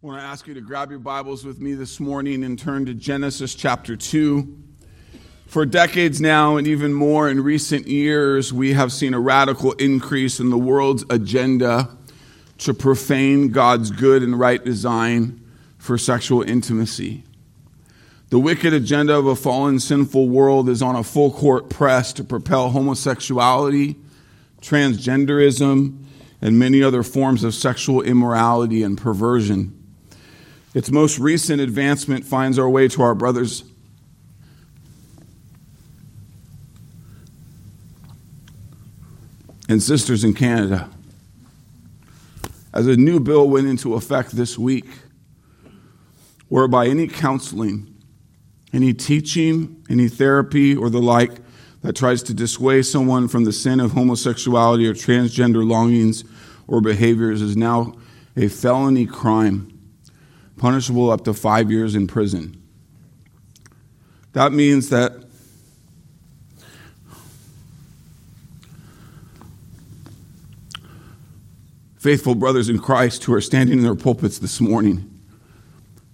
I want to ask you to grab your Bibles with me this morning and turn to Genesis chapter 2. For decades now, and even more in recent years, we have seen a radical increase in the world's agenda to profane God's good and right design for sexual intimacy. The wicked agenda of a fallen, sinful world is on a full court press to propel homosexuality, transgenderism, and many other forms of sexual immorality and perversion. Its most recent advancement finds our way to our brothers and sisters in Canada. As a new bill went into effect this week, whereby any counseling, any teaching, any therapy, or the like that tries to dissuade someone from the sin of homosexuality or transgender longings or behaviors is now a felony crime punishable up to five years in prison. That means that faithful brothers in Christ who are standing in their pulpits this morning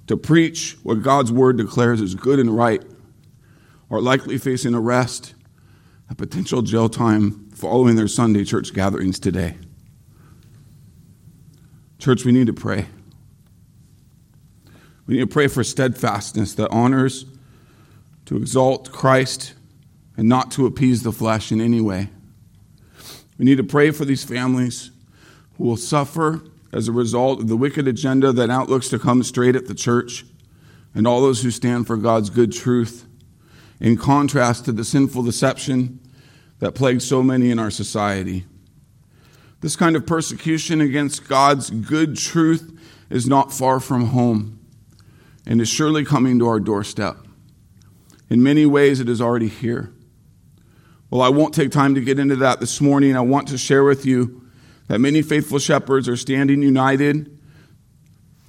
to preach what God's word declares is good and right are likely facing arrest, a potential jail time following their Sunday church gatherings today. Church, we need to pray. We need to pray for steadfastness that honors to exalt Christ and not to appease the flesh in any way. We need to pray for these families who will suffer as a result of the wicked agenda that outlooks to come straight at the church and all those who stand for God's good truth, in contrast to the sinful deception that plagues so many in our society. This kind of persecution against God's good truth is not far from home and is surely coming to our doorstep. In many ways, it is already here. Well, I won't take time to get into that this morning. I want to share with you that many faithful shepherds are standing united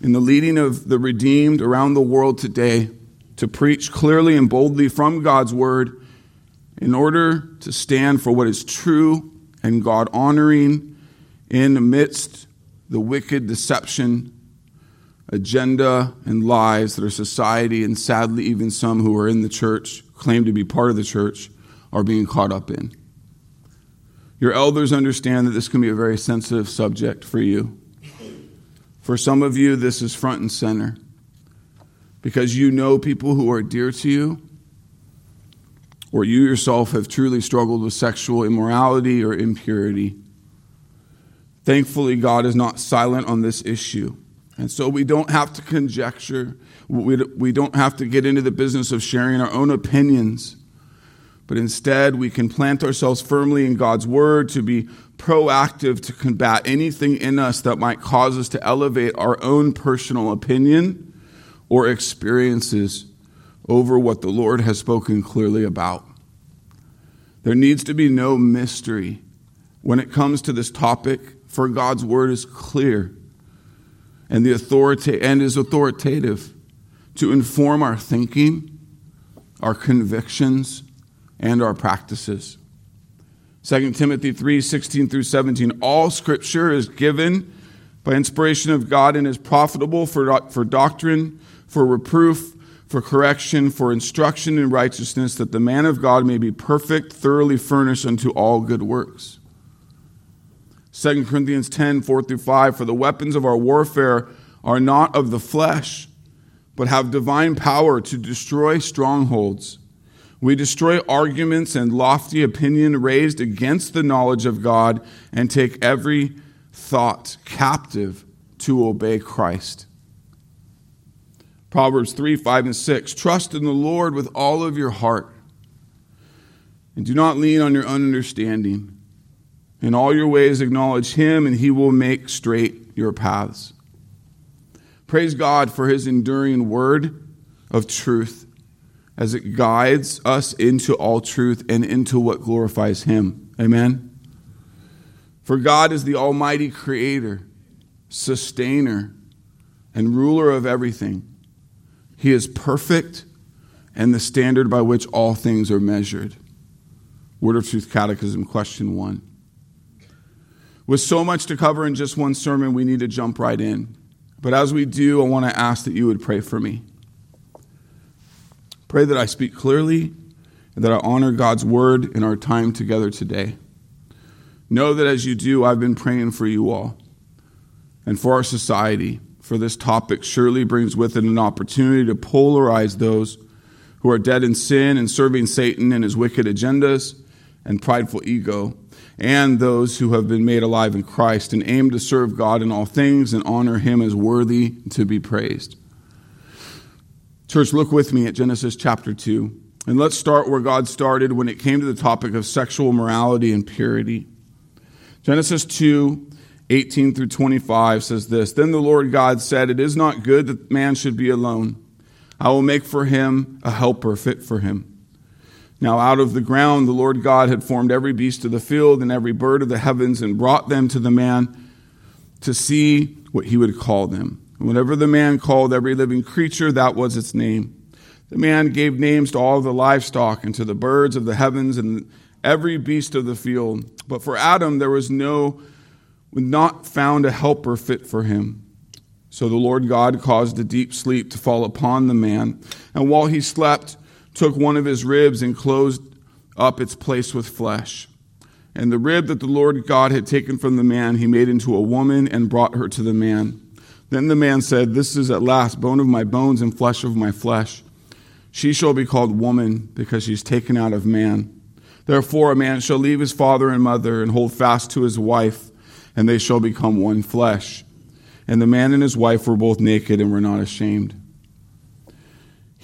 in the leading of the redeemed around the world today to preach clearly and boldly from God's word in order to stand for what is true and God honoring in the amidst the wicked deception agenda and lies that our society and sadly even some who are in the church, claim to be part of the church, are being caught up in. Your elders understand that this can be a very sensitive subject for you. For some of you, this is front and center because you know people who are dear to you, or you yourself have truly struggled with sexual immorality or impurity. Thankfully, God is not silent on this issue. And so we don't have to conjecture. We, we don't have to get into the business of sharing our own opinions. But instead, we can plant ourselves firmly in God's word to be proactive to combat anything in us that might cause us to elevate our own personal opinion or experiences over what the Lord has spoken clearly about. There needs to be no mystery when it comes to this topic, for God's word is clear and the authority and is authoritative to inform our thinking, our convictions, and our practices. 2 Timothy 3 16 through 17. All scripture is given by inspiration of God and is profitable for, for doctrine, for reproof, for correction, for instruction in righteousness, that the man of God may be perfect, thoroughly furnished unto all good works. 2 Corinthians 10, 4 through 5, for the weapons of our warfare are not of the flesh, but have divine power to destroy strongholds. We destroy arguments and lofty opinion raised against the knowledge of God and take every thought captive to obey Christ. Proverbs 3, 5, and 6. Trust in the Lord with all of your heart and do not lean on your own understanding. In all your ways, acknowledge him, and he will make straight your paths. Praise God for his enduring word of truth as it guides us into all truth and into what glorifies him. Amen. For God is the Almighty Creator, Sustainer, and ruler of everything. He is perfect and the standard by which all things are measured. Word of Truth Catechism, question one. With so much to cover in just one sermon, we need to jump right in. But as we do, I want to ask that you would pray for me. Pray that I speak clearly and that I honor God's word in our time together today. Know that as you do, I've been praying for you all and for our society, for this topic surely brings with it an opportunity to polarize those who are dead in sin and serving Satan and his wicked agendas and prideful ego, and those who have been made alive in Christ and aim to serve God in all things and honor him as worthy to be praised. Church, look with me at Genesis chapter 2. And let's start where God started when it came to the topic of sexual morality and purity. Genesis 2 18 through 25 says this Then the Lord God said, It is not good that man should be alone. I will make for him a helper fit for him. Now, out of the ground, the Lord God had formed every beast of the field and every bird of the heavens and brought them to the man to see what he would call them. And whatever the man called every living creature, that was its name. The man gave names to all the livestock and to the birds of the heavens and every beast of the field. But for Adam, there was no, not found a helper fit for him. So the Lord God caused a deep sleep to fall upon the man. And while he slept, took one of his ribs and closed up its place with flesh. And the rib that the Lord God had taken from the man, he made into a woman and brought her to the man. Then the man said, This is at last bone of my bones and flesh of my flesh. She shall be called woman because she's taken out of man. Therefore, a man shall leave his father and mother and hold fast to his wife, and they shall become one flesh. And the man and his wife were both naked and were not ashamed.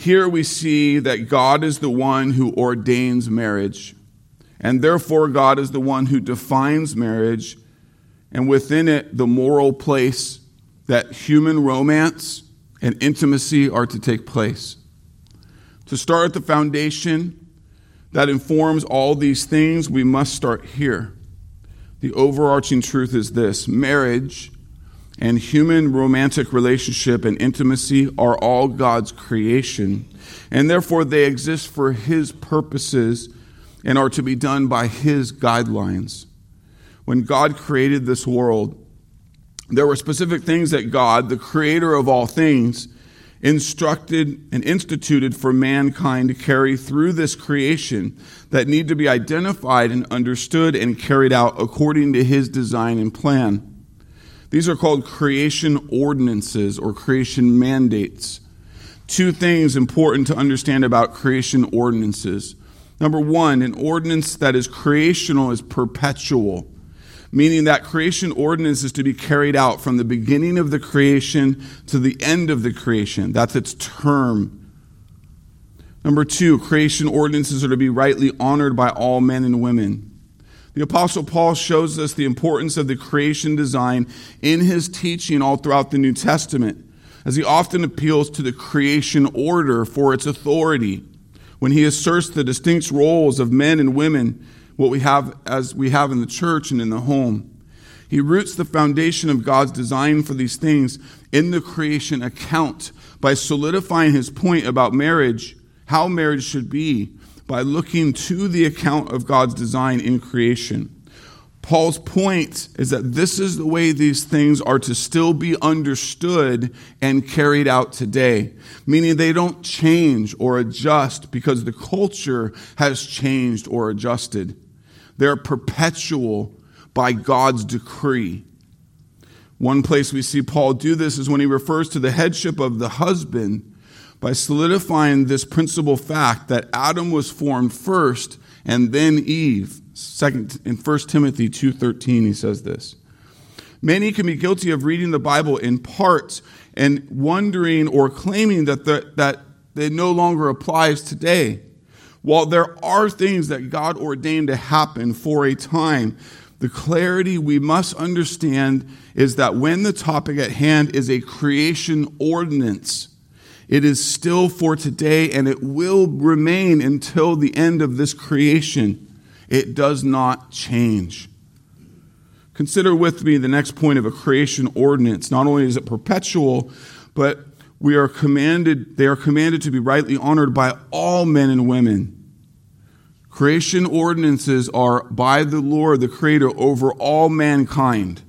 Here we see that God is the one who ordains marriage, and therefore God is the one who defines marriage, and within it, the moral place that human romance and intimacy are to take place to start at the foundation that informs all these things, we must start here. The overarching truth is this marriage and human romantic relationship and intimacy are all God's creation, and therefore they exist for His purposes and are to be done by His guidelines. When God created this world, there were specific things that God, the creator of all things, instructed and instituted for mankind to carry through this creation that need to be identified and understood and carried out according to his design and plan. These are called creation ordinances or creation mandates. Two things important to understand about creation ordinances. Number one, an ordinance that is creational is perpetual meaning that creation ordinance is to be carried out from the beginning of the creation to the end of the creation. That's its term. Number two, creation ordinances are to be rightly honored by all men and women. The Apostle Paul shows us the importance of the creation design in his teaching all throughout the New Testament, as he often appeals to the creation order for its authority when he asserts the distinct roles of men and women what we have as we have in the church and in the home. He roots the foundation of God's design for these things in the creation account by solidifying his point about marriage, how marriage should be, by looking to the account of God's design in creation. Paul's point is that this is the way these things are to still be understood and carried out today, meaning they don't change or adjust because the culture has changed or adjusted. They're perpetual by God's decree. One place we see Paul do this is when he refers to the headship of the husband by solidifying this principal fact that Adam was formed first and then Eve. Second in 1 Timothy 2:13 he says this. Many can be guilty of reading the Bible in parts and wondering or claiming that the, that it no longer applies today. While there are things that God ordained to happen for a time, the clarity we must understand is that when the topic at hand is a creation ordinance, it is still for today and it will remain until the end of this creation. It does not change. Consider with me the next point of a creation ordinance. Not only is it perpetual, but we are commanded, they are commanded to be rightly honored by all men and women. Creation ordinances are by the Lord, the Creator, over all mankind.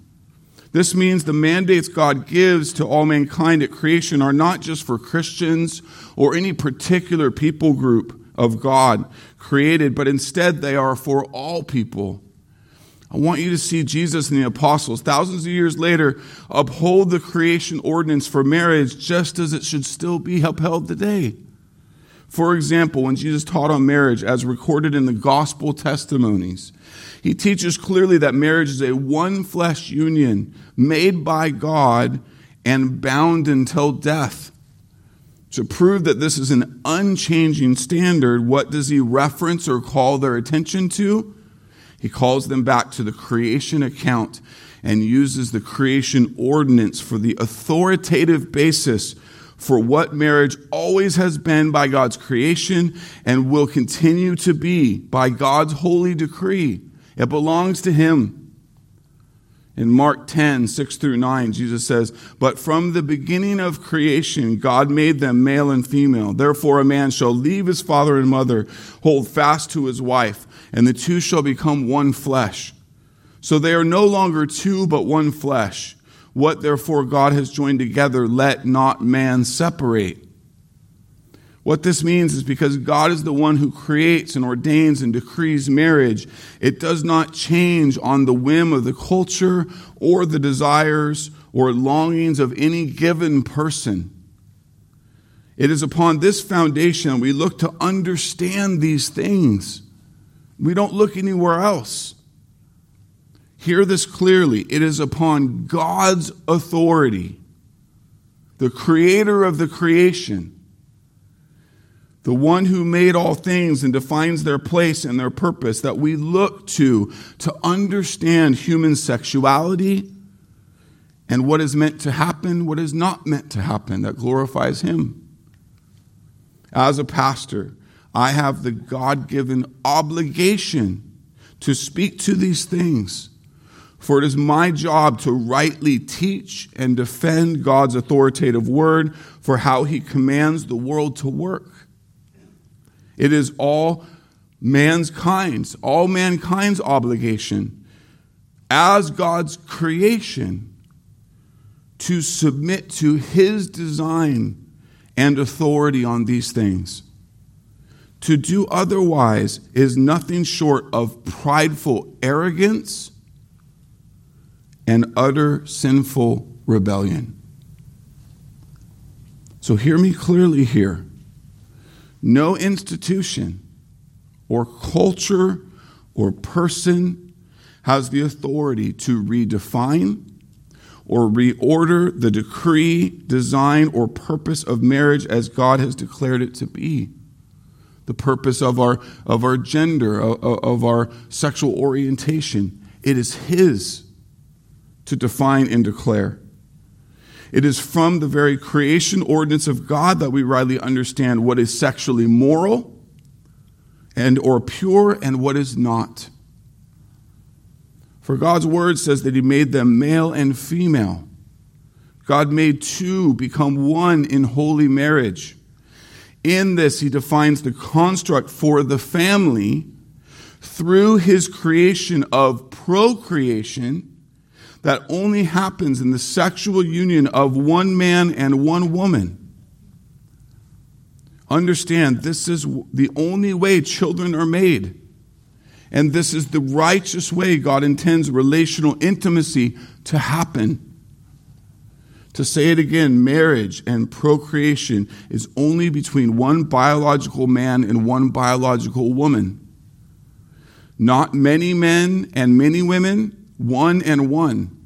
This means the mandates God gives to all mankind at creation are not just for Christians or any particular people group of God created, but instead they are for all people. I want you to see Jesus and the apostles, thousands of years later, uphold the creation ordinance for marriage just as it should still be upheld today. For example, when Jesus taught on marriage, as recorded in the gospel testimonies, he teaches clearly that marriage is a one flesh union made by God and bound until death. To prove that this is an unchanging standard, what does he reference or call their attention to? He calls them back to the creation account and uses the creation ordinance for the authoritative basis for what marriage always has been by God's creation and will continue to be by God's holy decree. It belongs to Him. In Mark 10, 6 through 9, Jesus says, But from the beginning of creation, God made them male and female. Therefore, a man shall leave his father and mother, hold fast to his wife, and the two shall become one flesh. So they are no longer two, but one flesh. What therefore God has joined together, let not man separate. What this means is because God is the one who creates and ordains and decrees marriage, it does not change on the whim of the culture or the desires or longings of any given person. It is upon this foundation we look to understand these things. We don't look anywhere else. Hear this clearly. It is upon God's authority, the creator of the creation the one who made all things and defines their place and their purpose that we look to to understand human sexuality and what is meant to happen, what is not meant to happen that glorifies Him. As a pastor, I have the God given obligation to speak to these things. For it is my job to rightly teach and defend God's authoritative word for how he commands the world to work. It is all mankind's, all mankind's obligation as God's creation to submit to his design and authority on these things. To do otherwise is nothing short of prideful arrogance and utter sinful rebellion. So, hear me clearly here. No institution or culture or person has the authority to redefine or reorder the decree, design, or purpose of marriage as God has declared it to be. The purpose of our, of our gender, of, of our sexual orientation. It is His to define and declare. It is from the very creation ordinance of God that we rightly understand what is sexually moral and or pure and what is not. For God's word says that he made them male and female. God made two become one in holy marriage. In this, he defines the construct for the family through his creation of procreation that only happens in the sexual union of one man and one woman. Understand, this is the only way children are made. And this is the righteous way God intends relational intimacy to happen. To say it again, marriage and procreation is only between one biological man and one biological woman. Not many men and many women, one and one.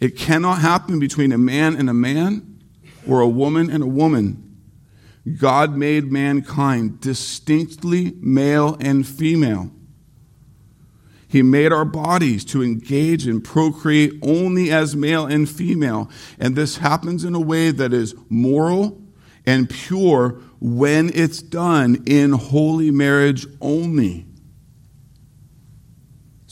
It cannot happen between a man and a man or a woman and a woman. God made mankind distinctly male and female. He made our bodies to engage and procreate only as male and female. And this happens in a way that is moral and pure when it's done in holy marriage only.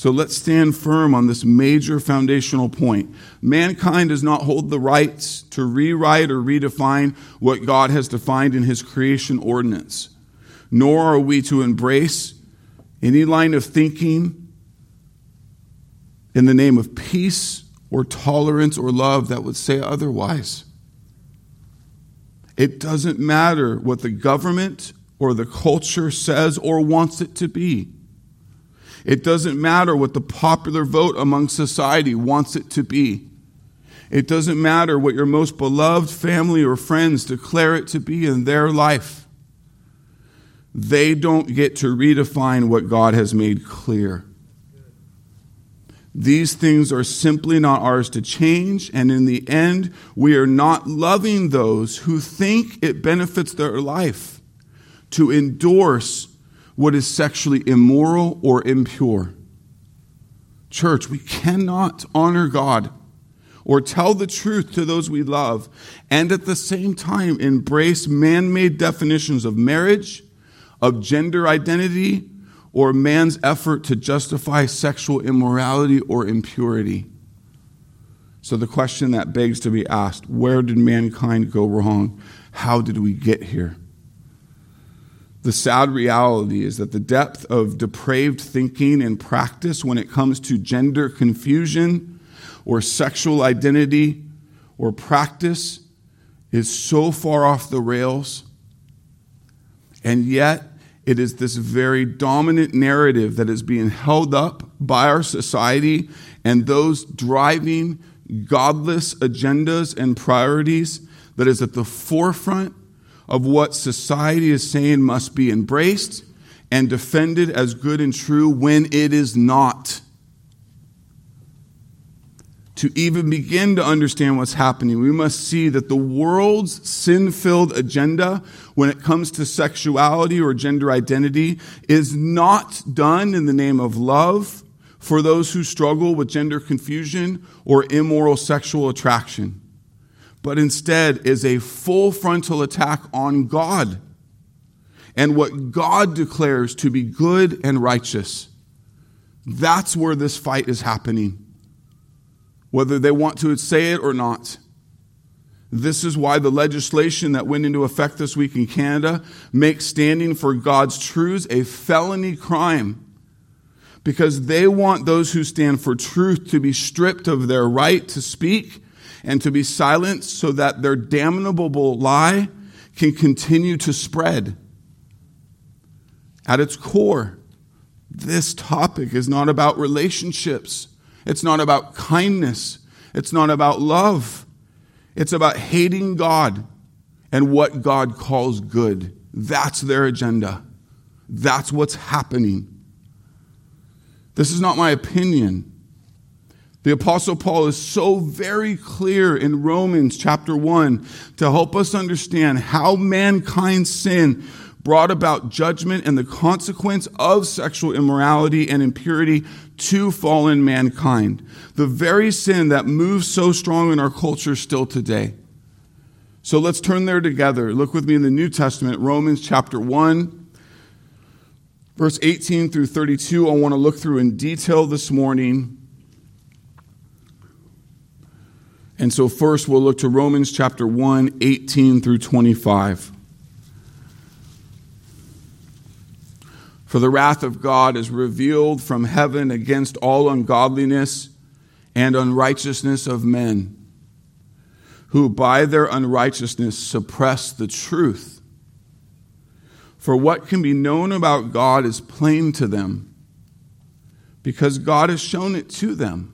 So let's stand firm on this major foundational point. Mankind does not hold the rights to rewrite or redefine what God has defined in his creation ordinance, nor are we to embrace any line of thinking in the name of peace or tolerance or love that would say otherwise. It doesn't matter what the government or the culture says or wants it to be. It doesn't matter what the popular vote among society wants it to be. It doesn't matter what your most beloved family or friends declare it to be in their life. They don't get to redefine what God has made clear. These things are simply not ours to change, and in the end, we are not loving those who think it benefits their life to endorse what is sexually immoral or impure. Church, we cannot honor God or tell the truth to those we love and at the same time embrace man made definitions of marriage, of gender identity, or man's effort to justify sexual immorality or impurity. So, the question that begs to be asked where did mankind go wrong? How did we get here? The sad reality is that the depth of depraved thinking and practice when it comes to gender confusion or sexual identity or practice is so far off the rails. And yet, it is this very dominant narrative that is being held up by our society and those driving godless agendas and priorities that is at the forefront of what society is saying must be embraced and defended as good and true when it is not. To even begin to understand what's happening, we must see that the world's sin filled agenda when it comes to sexuality or gender identity is not done in the name of love for those who struggle with gender confusion or immoral sexual attraction but instead is a full frontal attack on God and what God declares to be good and righteous. That's where this fight is happening, whether they want to say it or not. This is why the legislation that went into effect this week in Canada makes standing for God's truths a felony crime. Because they want those who stand for truth to be stripped of their right to speak and to be silenced so that their damnable lie can continue to spread. At its core, this topic is not about relationships. It's not about kindness. It's not about love. It's about hating God and what God calls good. That's their agenda. That's what's happening. This is not my opinion. The Apostle Paul is so very clear in Romans chapter 1 to help us understand how mankind's sin brought about judgment and the consequence of sexual immorality and impurity to fallen mankind. The very sin that moves so strong in our culture still today. So let's turn there together. Look with me in the New Testament, Romans chapter 1, verse 18 through 32. I want to look through in detail this morning. And so, first, we'll look to Romans chapter 1, 18 through 25. For the wrath of God is revealed from heaven against all ungodliness and unrighteousness of men, who by their unrighteousness suppress the truth. For what can be known about God is plain to them, because God has shown it to them.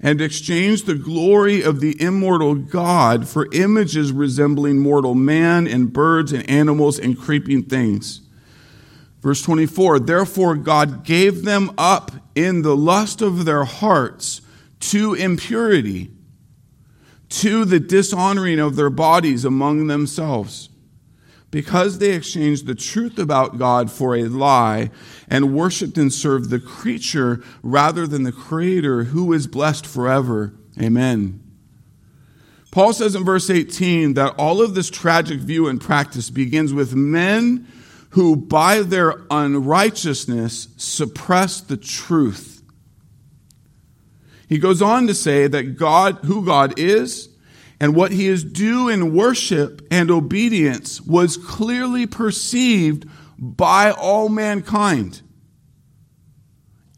and exchanged the glory of the immortal God for images resembling mortal man and birds and animals and creeping things. Verse 24 Therefore, God gave them up in the lust of their hearts to impurity, to the dishonoring of their bodies among themselves because they exchanged the truth about God for a lie and worshiped and served the creature rather than the Creator who is blessed forever. Amen. Paul says in verse 18 that all of this tragic view and practice begins with men who, by their unrighteousness, suppress the truth. He goes on to say that God, who God is, and what he is due in worship and obedience was clearly perceived by all mankind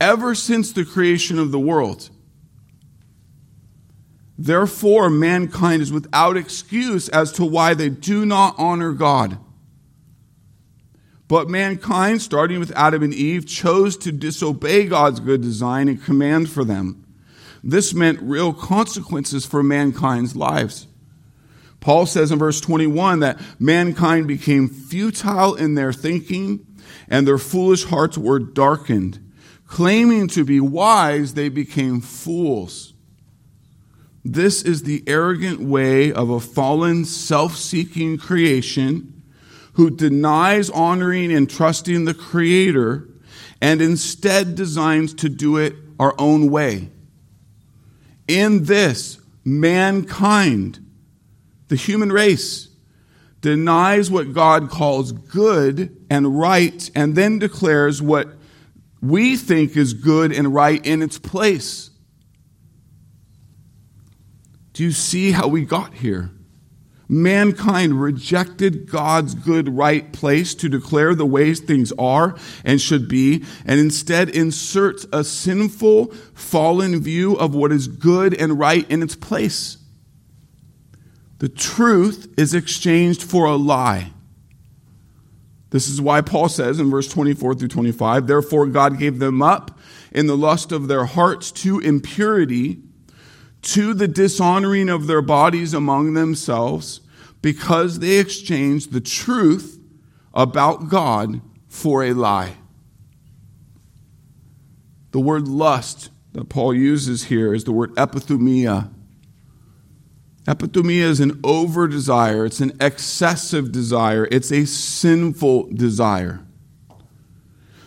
ever since the creation of the world. Therefore, mankind is without excuse as to why they do not honor God. But mankind, starting with Adam and Eve, chose to disobey God's good design and command for them. This meant real consequences for mankind's lives. Paul says in verse 21 that mankind became futile in their thinking and their foolish hearts were darkened. Claiming to be wise, they became fools. This is the arrogant way of a fallen, self seeking creation who denies honoring and trusting the Creator and instead designs to do it our own way. In this, mankind, the human race, denies what God calls good and right and then declares what we think is good and right in its place. Do you see how we got here? Mankind rejected God's good, right place to declare the ways things are and should be, and instead inserts a sinful, fallen view of what is good and right in its place. The truth is exchanged for a lie. This is why Paul says in verse 24 through 25, Therefore God gave them up in the lust of their hearts to impurity to the dishonoring of their bodies among themselves because they exchanged the truth about God for a lie. The word lust that Paul uses here is the word epithumia. Epithumia is an over desire, it's an excessive desire, it's a sinful desire.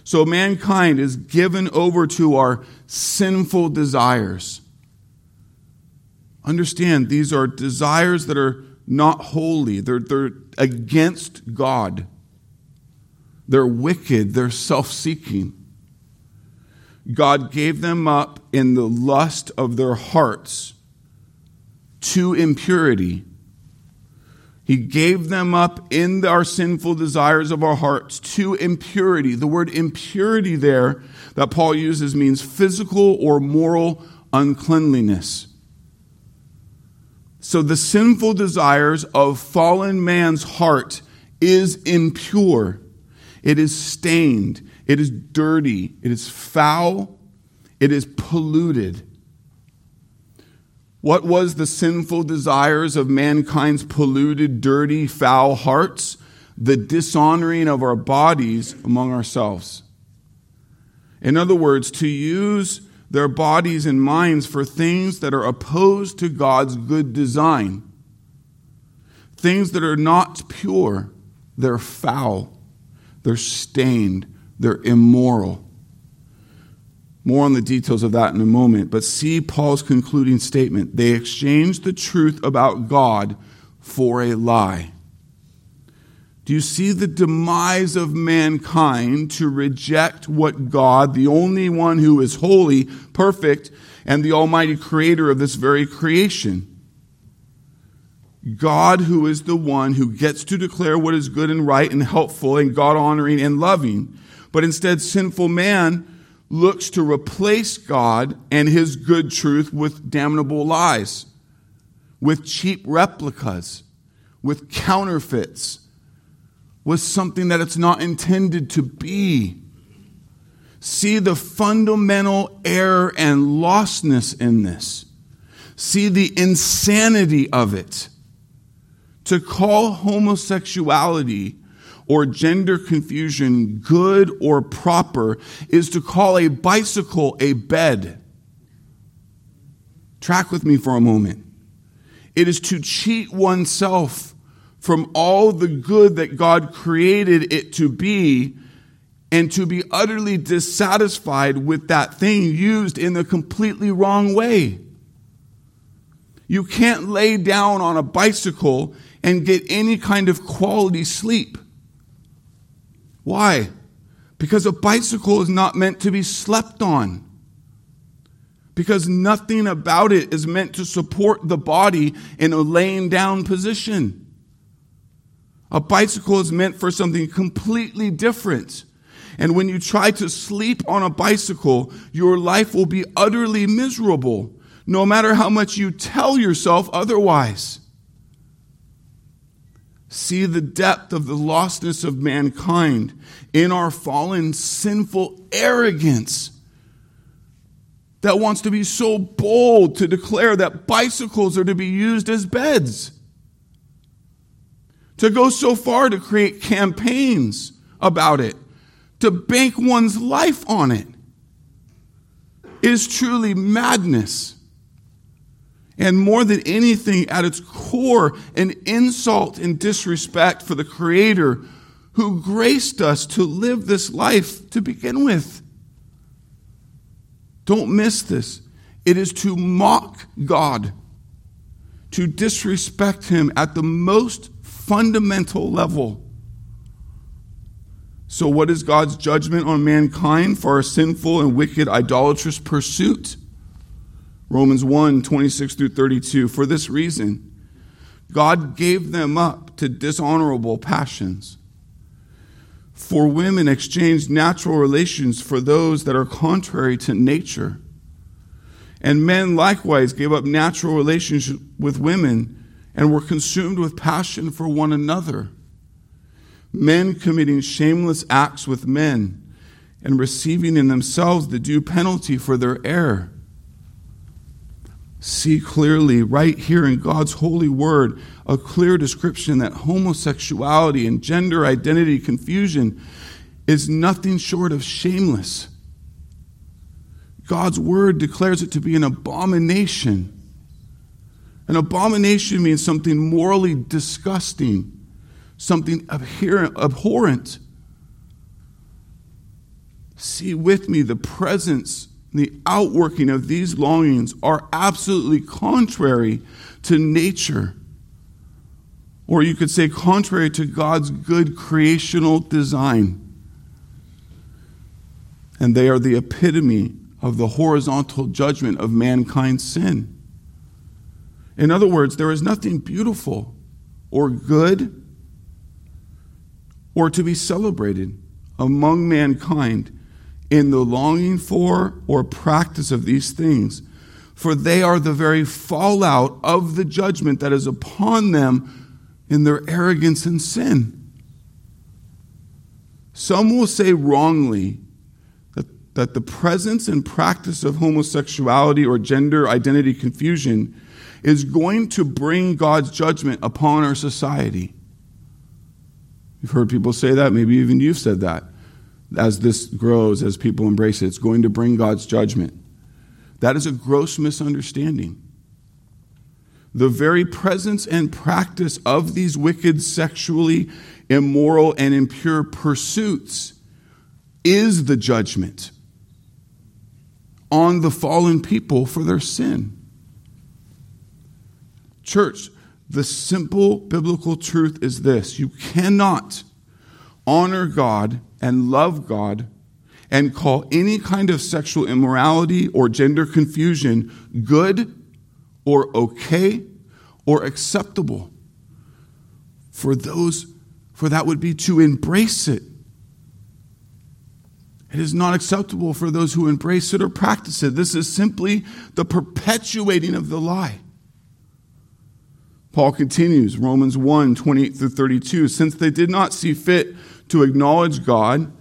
So mankind is given over to our sinful desires. Understand, these are desires that are not holy, they're, they're against God. They're wicked, they're self seeking. God gave them up in the lust of their hearts to impurity. He gave them up in our sinful desires of our hearts to impurity. The word impurity there that Paul uses means physical or moral uncleanliness. So the sinful desires of fallen man's heart is impure. It is stained. It is dirty. It is foul. It is polluted. What was the sinful desires of mankind's polluted, dirty, foul hearts? The dishonoring of our bodies among ourselves. In other words, to use their bodies and minds for things that are opposed to God's good design. Things that are not pure, they're foul, they're stained, they're immoral. More on the details of that in a moment, but see Paul's concluding statement. They exchanged the truth about God for a lie. Do you see the demise of mankind to reject what God, the only one who is holy, perfect, and the almighty creator of this very creation? God, who is the one who gets to declare what is good and right and helpful and God honoring and loving, but instead sinful man looks to replace God and his good truth with damnable lies, with cheap replicas, with counterfeits was something that it's not intended to be. See the fundamental error and lostness in this. See the insanity of it. To call homosexuality or gender confusion good or proper is to call a bicycle a bed. Track with me for a moment. It is to cheat oneself from all the good that God created it to be and to be utterly dissatisfied with that thing used in the completely wrong way. You can't lay down on a bicycle and get any kind of quality sleep. Why? Because a bicycle is not meant to be slept on. Because nothing about it is meant to support the body in a laying down position. A bicycle is meant for something completely different. And when you try to sleep on a bicycle, your life will be utterly miserable, no matter how much you tell yourself otherwise see the depth of the lostness of mankind in our fallen, sinful arrogance that wants to be so bold to declare that bicycles are to be used as beds. To go so far to create campaigns about it, to bank one's life on it, is truly madness and more than anything, at its core, an insult and disrespect for the Creator who graced us to live this life to begin with. Don't miss this. It is to mock God, to disrespect Him at the most fundamental level. So, what is God's judgment on mankind for our sinful and wicked idolatrous pursuit? Romans 1 26 through 32. For this reason, God gave them up to dishonorable passions. For women exchanged natural relations for those that are contrary to nature. And men likewise gave up natural relations with women and were consumed with passion for one another. Men committing shameless acts with men and receiving in themselves the due penalty for their error see clearly right here in God's holy word a clear description that homosexuality and gender identity confusion is nothing short of shameless. God's word declares it to be an abomination. An abomination means something morally disgusting, something abhorrent. See with me the presence the outworking of these longings are absolutely contrary to nature. Or you could say, contrary to God's good creational design. And they are the epitome of the horizontal judgment of mankind's sin. In other words, there is nothing beautiful or good or to be celebrated among mankind in the longing for or practice of these things, for they are the very fallout of the judgment that is upon them in their arrogance and sin. Some will say wrongly that, that the presence and practice of homosexuality or gender identity confusion is going to bring God's judgment upon our society. You've heard people say that, maybe even you've said that as this grows, as people embrace it, it's going to bring God's judgment. That is a gross misunderstanding. The very presence and practice of these wicked, sexually immoral, and impure pursuits is the judgment on the fallen people for their sin. Church, the simple biblical truth is this you cannot honor God and love God and call any kind of sexual immorality or gender confusion good or okay or acceptable. For those, for that would be to embrace it. It is not acceptable for those who embrace it or practice it. This is simply the perpetuating of the lie. Paul continues, Romans 1 28 through 32. Since they did not see fit to acknowledge God,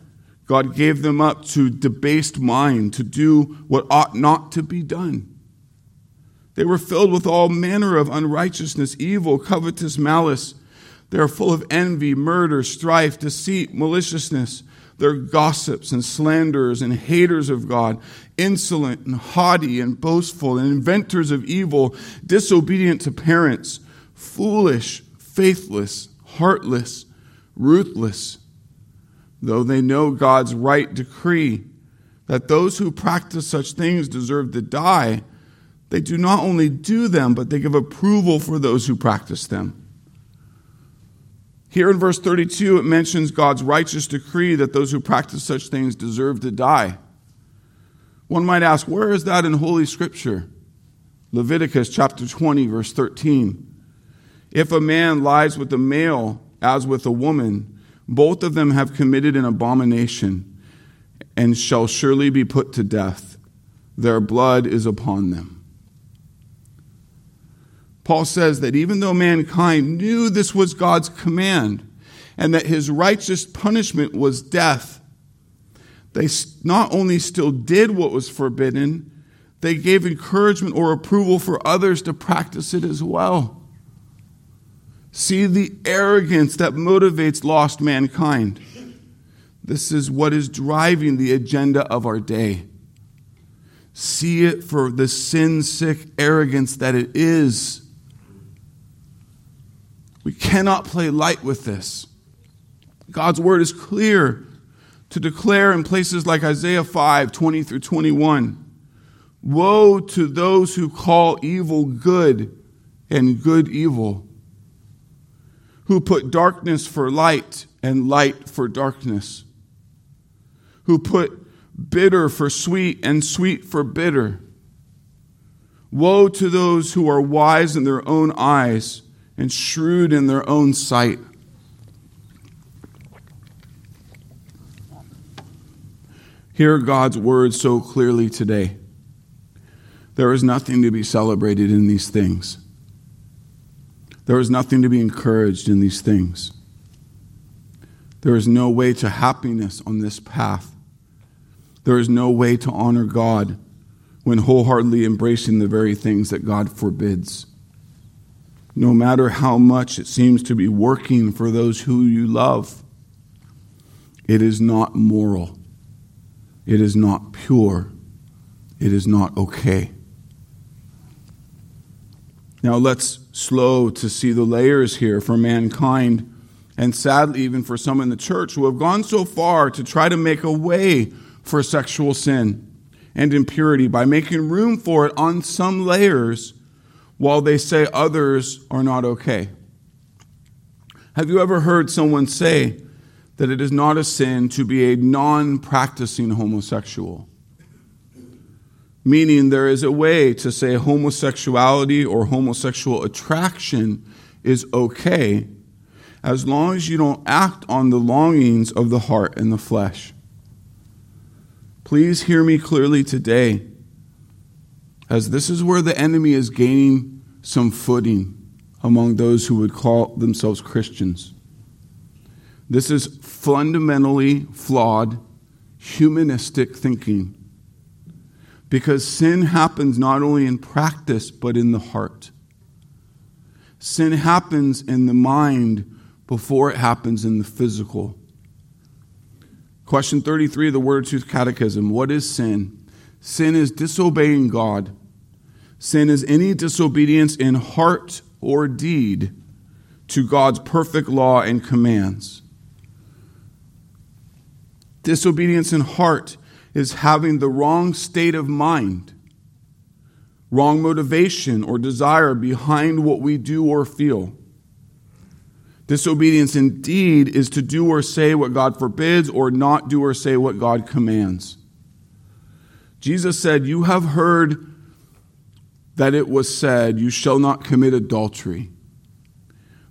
God gave them up to debased mind to do what ought not to be done. They were filled with all manner of unrighteousness, evil, covetous malice. They are full of envy, murder, strife, deceit, maliciousness. They're gossips and slanderers and haters of God, insolent and haughty and boastful and inventors of evil, disobedient to parents, foolish faithless, heartless, ruthless, though they know God's right decree that those who practice such things deserve to die, they do not only do them, but they give approval for those who practice them. Here in verse 32, it mentions God's righteous decree that those who practice such things deserve to die. One might ask, where is that in Holy Scripture? Leviticus chapter 20, verse 13. If a man lies with a male as with a woman, both of them have committed an abomination and shall surely be put to death. Their blood is upon them. Paul says that even though mankind knew this was God's command and that his righteous punishment was death, they not only still did what was forbidden, they gave encouragement or approval for others to practice it as well. See the arrogance that motivates lost mankind. This is what is driving the agenda of our day. See it for the sin sick arrogance that it is. We cannot play light with this. God's word is clear to declare in places like Isaiah 5 20 through 21 Woe to those who call evil good and good evil, who put darkness for light and light for darkness, who put bitter for sweet and sweet for bitter. Woe to those who are wise in their own eyes and shrewd in their own sight. Hear God's word so clearly today. There is nothing to be celebrated in these things. There is nothing to be encouraged in these things. There is no way to happiness on this path. There is no way to honor God when wholeheartedly embracing the very things that God forbids no matter how much it seems to be working for those who you love. It is not moral. It is not pure. It is not okay. Now let's slow to see the layers here for mankind, and sadly, even for some in the church who have gone so far to try to make a way for sexual sin and impurity by making room for it on some layers while they say others are not okay. Have you ever heard someone say that it is not a sin to be a non practicing homosexual? Meaning, there is a way to say homosexuality or homosexual attraction is okay as long as you don't act on the longings of the heart and the flesh. Please hear me clearly today as this is where the enemy is gaining some footing among those who would call themselves Christians. This is fundamentally flawed, humanistic thinking. Because sin happens not only in practice, but in the heart. Sin happens in the mind before it happens in the physical. Question 33 of the Word of Truth Catechism What is sin? Sin is disobeying God Sin is any disobedience in heart or deed to God's perfect law and commands. Disobedience in heart is having the wrong state of mind, wrong motivation or desire behind what we do or feel. Disobedience in deed is to do or say what God forbids or not do or say what God commands. Jesus said, You have heard that it was said, You shall not commit adultery.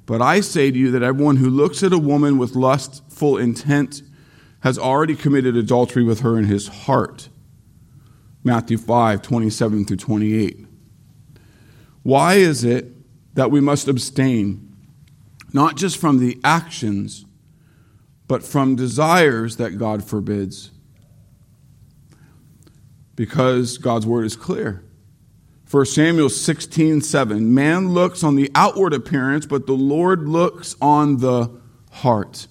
But I say to you that everyone who looks at a woman with lustful intent has already committed adultery with her in his heart. Matthew 5, 27 through 28. Why is it that we must abstain, not just from the actions, but from desires that God forbids? Because God's word is clear. 1 Samuel 16, 7. Man looks on the outward appearance, but the Lord looks on the heart.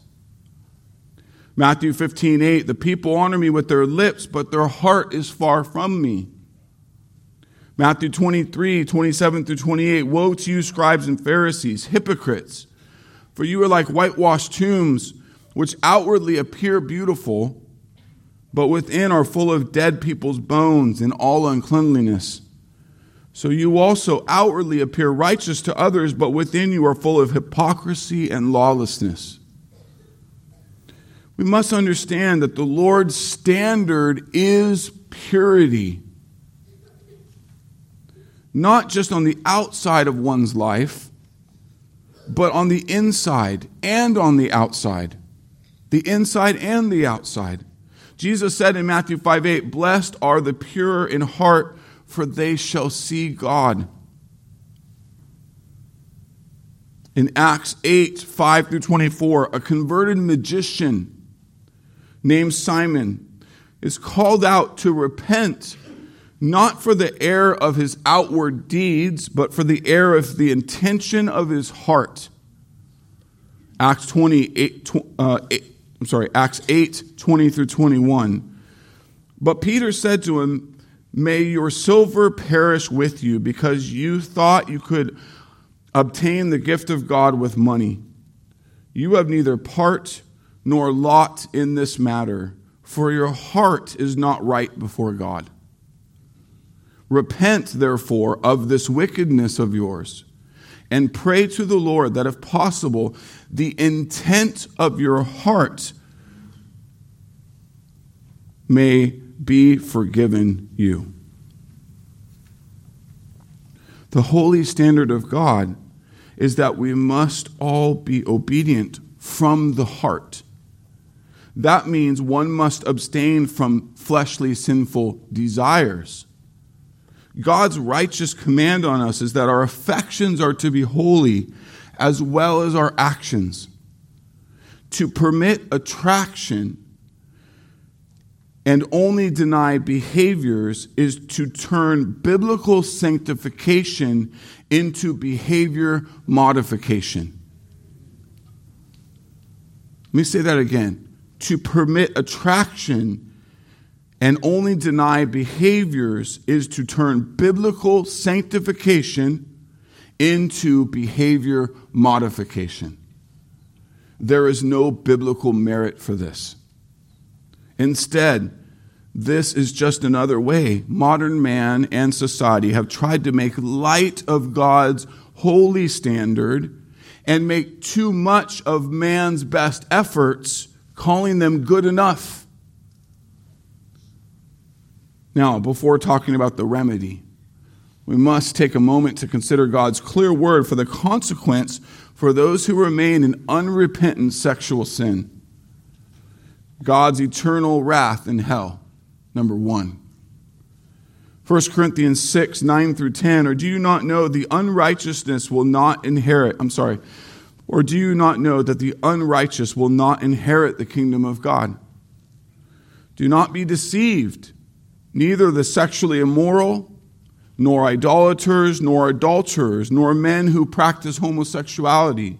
Matthew 15, 8. The people honor me with their lips, but their heart is far from me. Matthew 23, 27 through 28. Woe to you, scribes and Pharisees, hypocrites! For you are like whitewashed tombs, which outwardly appear beautiful, but within are full of dead people's bones and all uncleanliness. So you also outwardly appear righteous to others, but within you are full of hypocrisy and lawlessness. We must understand that the Lord's standard is purity. Not just on the outside of one's life, but on the inside and on the outside. The inside and the outside. Jesus said in Matthew 5 8, Blessed are the pure in heart, for they shall see God. In Acts 8 5 through 24, a converted magician named Simon is called out to repent not for the error of his outward deeds, but for the error of the intention of his heart. Acts 28, uh, 8, I'm sorry, Acts 8, 20 through 21. But Peter said to him, May your silver perish with you, because you thought you could obtain the gift of God with money. You have neither part nor lot in this matter, for your heart is not right before God. Repent, therefore, of this wickedness of yours, and pray to the Lord that, if possible, the intent of your heart may be forgiven you. The holy standard of God is that we must all be obedient from the heart. That means one must abstain from fleshly sinful desires God's righteous command on us is that our affections are to be holy as well as our actions. To permit attraction and only deny behaviors is to turn biblical sanctification into behavior modification. Let me say that again. To permit attraction and only deny behaviors is to turn biblical sanctification into behavior modification. There is no biblical merit for this. Instead, this is just another way modern man and society have tried to make light of God's holy standard and make too much of man's best efforts, calling them good enough. Now, before talking about the remedy, we must take a moment to consider God's clear word for the consequence for those who remain in unrepentant sexual sin. God's eternal wrath in hell, number one. 1 Corinthians 6, 9 through 10. Or do you not know the unrighteousness will not inherit? I'm sorry. Or do you not know that the unrighteous will not inherit the kingdom of God? Do not be deceived. Neither the sexually immoral, nor idolaters, nor adulterers, nor men who practice homosexuality,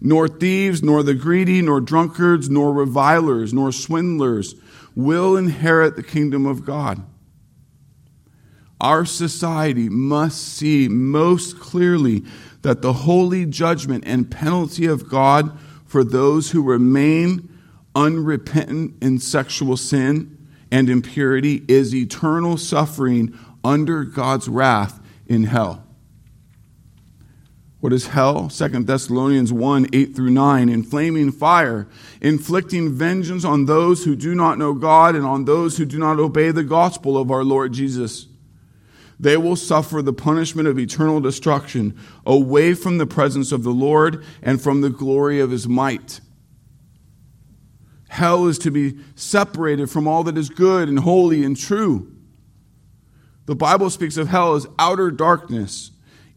nor thieves, nor the greedy, nor drunkards, nor revilers, nor swindlers will inherit the kingdom of God. Our society must see most clearly that the holy judgment and penalty of God for those who remain unrepentant in sexual sin and impurity is eternal suffering under God's wrath in hell. What is hell? 2 Thessalonians 1 8 through 9. In flaming fire, inflicting vengeance on those who do not know God and on those who do not obey the gospel of our Lord Jesus. They will suffer the punishment of eternal destruction away from the presence of the Lord and from the glory of his might. Hell is to be separated from all that is good and holy and true. The Bible speaks of hell as outer darkness,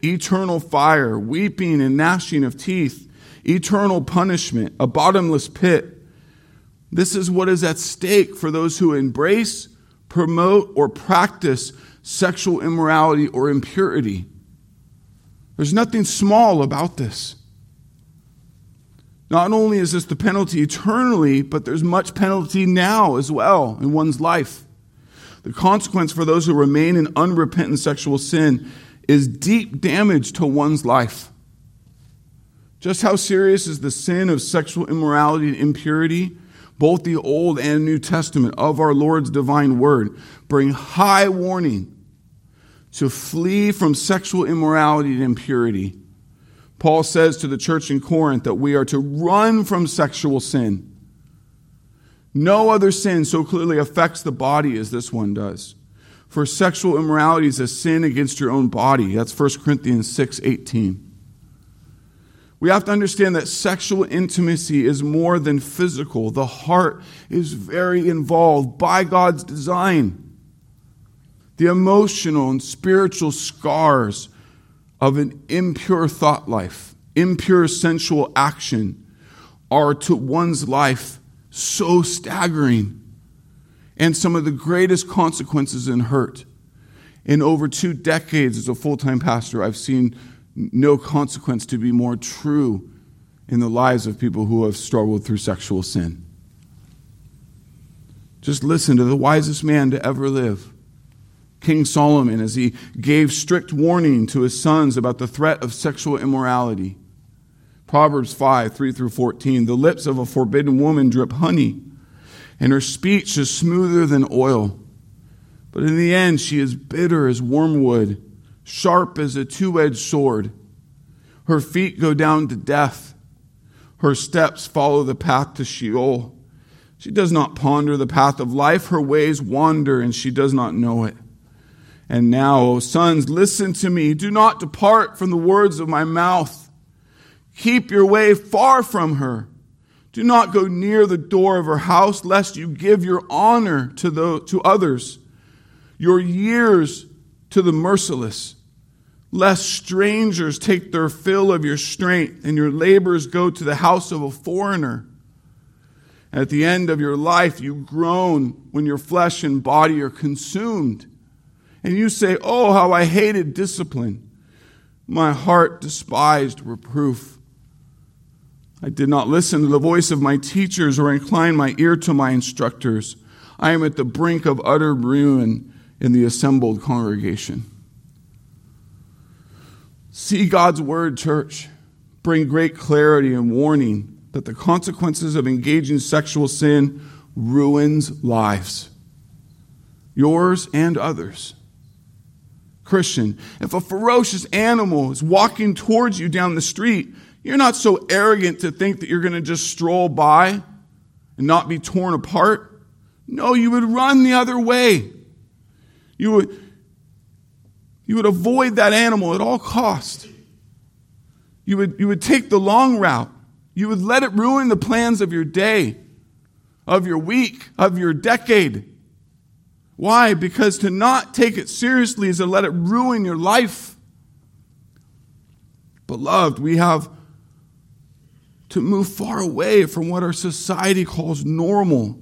eternal fire, weeping and gnashing of teeth, eternal punishment, a bottomless pit. This is what is at stake for those who embrace, promote, or practice sexual immorality or impurity. There's nothing small about this. Not only is this the penalty eternally, but there's much penalty now as well in one's life. The consequence for those who remain in unrepentant sexual sin is deep damage to one's life. Just how serious is the sin of sexual immorality and impurity? Both the Old and New Testament of our Lord's divine word bring high warning to flee from sexual immorality and impurity. Paul says to the church in Corinth that we are to run from sexual sin. No other sin so clearly affects the body as this one does. For sexual immorality is a sin against your own body. That's 1 Corinthians 6 18. We have to understand that sexual intimacy is more than physical. The heart is very involved by God's design. The emotional and spiritual scars of an impure thought life, impure sensual action, are to one's life so staggering and some of the greatest consequences and hurt. In over two decades as a full time pastor, I've seen no consequence to be more true in the lives of people who have struggled through sexual sin. Just listen to the wisest man to ever live. King Solomon, as he gave strict warning to his sons about the threat of sexual immorality. Proverbs 5 3 through 14. The lips of a forbidden woman drip honey, and her speech is smoother than oil. But in the end, she is bitter as wormwood sharp as a two edged sword. Her feet go down to death. Her steps follow the path to Sheol. She does not ponder the path of life. Her ways wander, and she does not know it. And now, O sons, listen to me. Do not depart from the words of my mouth. Keep your way far from her. Do not go near the door of her house, lest you give your honor to, the, to others, your years to the merciless lest strangers take their fill of your strength and your labors go to the house of a foreigner. At the end of your life, you groan when your flesh and body are consumed. And you say, Oh, how I hated discipline. My heart despised reproof. I did not listen to the voice of my teachers or incline my ear to my instructors. I am at the brink of utter ruin in the assembled congregation. See God's word, church, bring great clarity and warning that the consequences of engaging sexual sin ruins lives, yours and others. Christian, if a ferocious animal is walking towards you down the street, you're not so arrogant to think that you're going to just stroll by and not be torn apart. No, you would run the other way. You would, you would avoid that animal at all cost. You would, you would take the long route. You would let it ruin the plans of your day, of your week, of your decade. Why? Because to not take it seriously is to let it ruin your life. Beloved, we have to move far away from what our society calls normal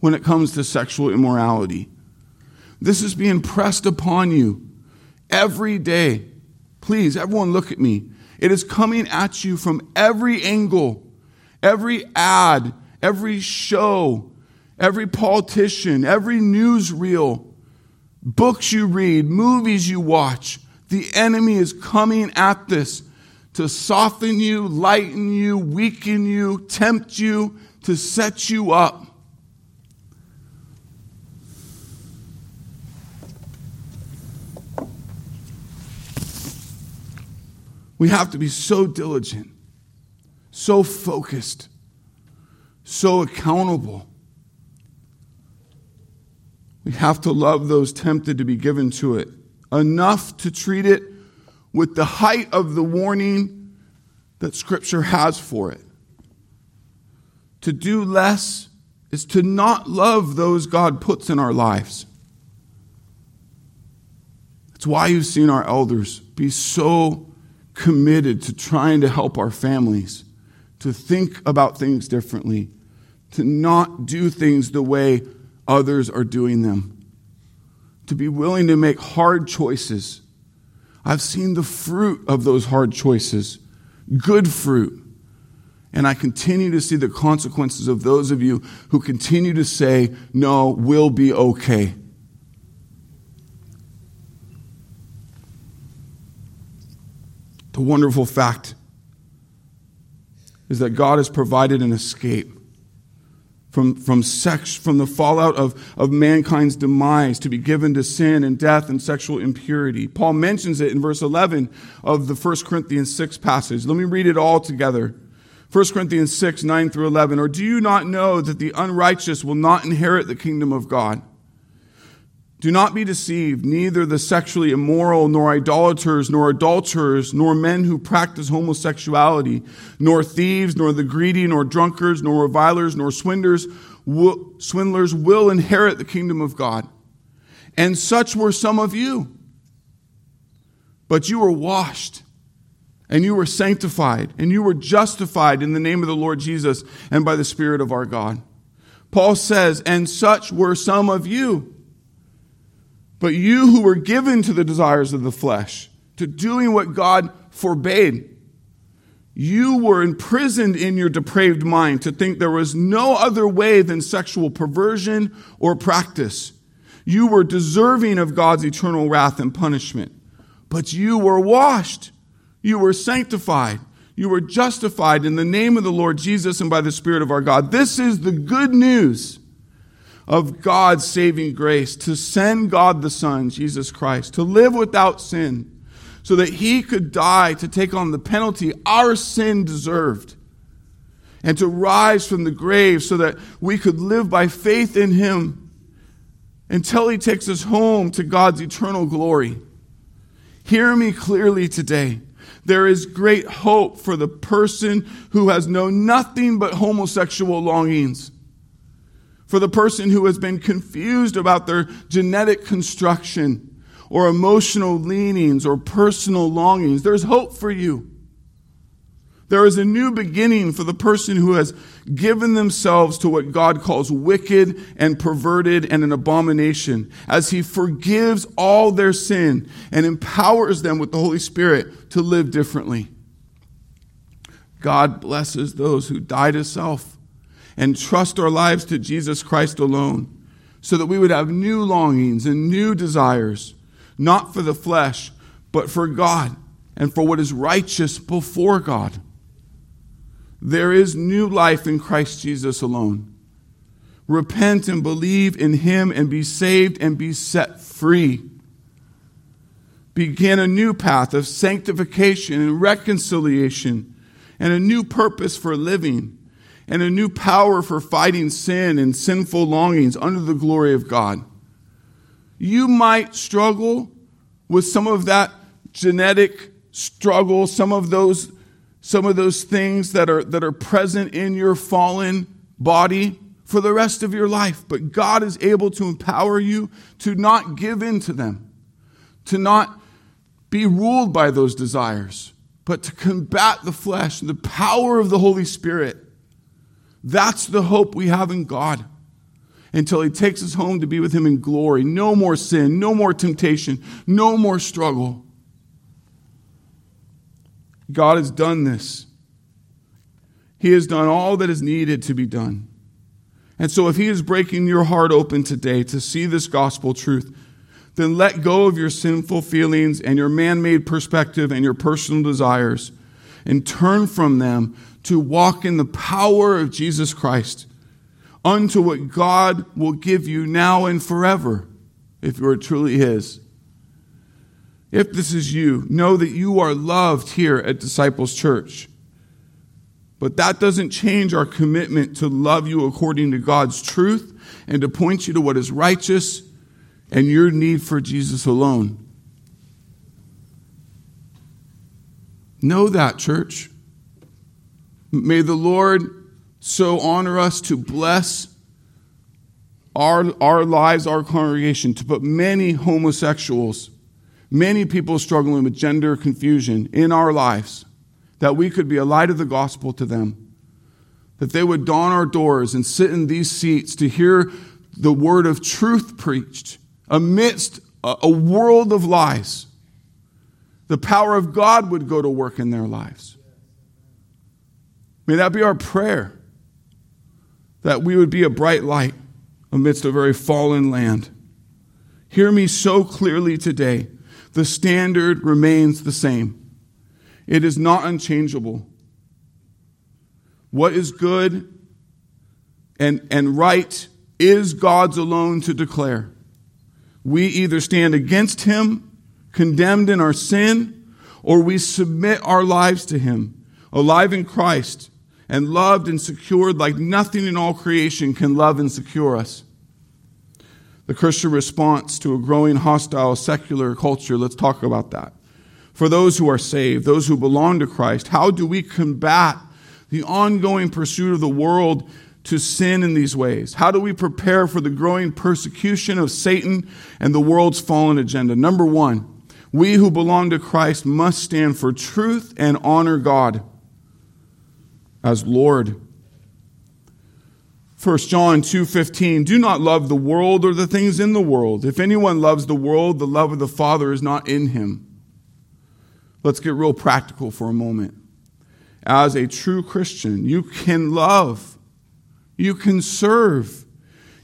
when it comes to sexual immorality. This is being pressed upon you every day. Please, everyone, look at me. It is coming at you from every angle, every ad, every show, every politician, every newsreel, books you read, movies you watch. The enemy is coming at this to soften you, lighten you, weaken you, tempt you, to set you up. We have to be so diligent, so focused, so accountable. We have to love those tempted to be given to it enough to treat it with the height of the warning that Scripture has for it. To do less is to not love those God puts in our lives. That's why you've seen our elders be so committed to trying to help our families, to think about things differently, to not do things the way others are doing them, to be willing to make hard choices. I've seen the fruit of those hard choices, good fruit. And I continue to see the consequences of those of you who continue to say, no, we'll be okay. The wonderful fact is that God has provided an escape from, from sex, from the fallout of, of mankind's demise to be given to sin and death and sexual impurity. Paul mentions it in verse 11 of the 1 Corinthians 6 passage. Let me read it all together. 1 Corinthians 6, 9 through 11. Or do you not know that the unrighteous will not inherit the kingdom of God? Do not be deceived, neither the sexually immoral, nor idolaters, nor adulterers, nor men who practice homosexuality, nor thieves, nor the greedy, nor drunkards, nor revilers, nor swindlers will, swindlers will inherit the kingdom of God. And such were some of you. But you were washed, and you were sanctified, and you were justified in the name of the Lord Jesus and by the Spirit of our God. Paul says, and such were some of you. But you who were given to the desires of the flesh, to doing what God forbade, you were imprisoned in your depraved mind to think there was no other way than sexual perversion or practice. You were deserving of God's eternal wrath and punishment. But you were washed. You were sanctified. You were justified in the name of the Lord Jesus and by the Spirit of our God. This is the good news of God's saving grace to send God the Son, Jesus Christ, to live without sin, so that he could die to take on the penalty our sin deserved, and to rise from the grave so that we could live by faith in him until he takes us home to God's eternal glory. Hear me clearly today. There is great hope for the person who has known nothing but homosexual longings for the person who has been confused about their genetic construction or emotional leanings or personal longings. There's hope for you. There is a new beginning for the person who has given themselves to what God calls wicked and perverted and an abomination as He forgives all their sin and empowers them with the Holy Spirit to live differently. God blesses those who die to self and trust our lives to Jesus Christ alone, so that we would have new longings and new desires, not for the flesh, but for God and for what is righteous before God. There is new life in Christ Jesus alone. Repent and believe in Him and be saved and be set free. Begin a new path of sanctification and reconciliation and a new purpose for living and a new power for fighting sin and sinful longings under the glory of God. You might struggle with some of that genetic struggle, some of those, some of those things that are, that are present in your fallen body for the rest of your life. But God is able to empower you to not give in to them, to not be ruled by those desires, but to combat the flesh and the power of the Holy Spirit that's the hope we have in God until He takes us home to be with Him in glory. No more sin, no more temptation, no more struggle. God has done this. He has done all that is needed to be done. And so, if He is breaking your heart open today to see this gospel truth, then let go of your sinful feelings and your man made perspective and your personal desires and turn from them to walk in the power of Jesus Christ unto what God will give you now and forever if you are truly His. If this is you, know that you are loved here at Disciples Church. But that doesn't change our commitment to love you according to God's truth and to point you to what is righteous and your need for Jesus alone. Know that, church. May the Lord so honor us to bless our, our lives, our congregation, to put many homosexuals, many people struggling with gender confusion in our lives, that we could be a light of the gospel to them, that they would dawn our doors and sit in these seats to hear the word of truth preached amidst a, a world of lies. The power of God would go to work in their lives. May that be our prayer that we would be a bright light amidst a very fallen land. Hear me so clearly today. The standard remains the same, it is not unchangeable. what is good and, and right is God's alone to declare. We either stand against Him, condemned in our sin, or we submit our lives to Him, alive in Christ, and loved and secured like nothing in all creation can love and secure us. The Christian response to a growing hostile secular culture, let's talk about that. For those who are saved, those who belong to Christ, how do we combat the ongoing pursuit of the world to sin in these ways? How do we prepare for the growing persecution of Satan and the world's fallen agenda? Number one, we who belong to Christ must stand for truth and honor God as Lord. 1 John 2:15 Do not love the world or the things in the world. If anyone loves the world, the love of the Father is not in him. Let's get real practical for a moment as a true Christian, you can love, you can serve,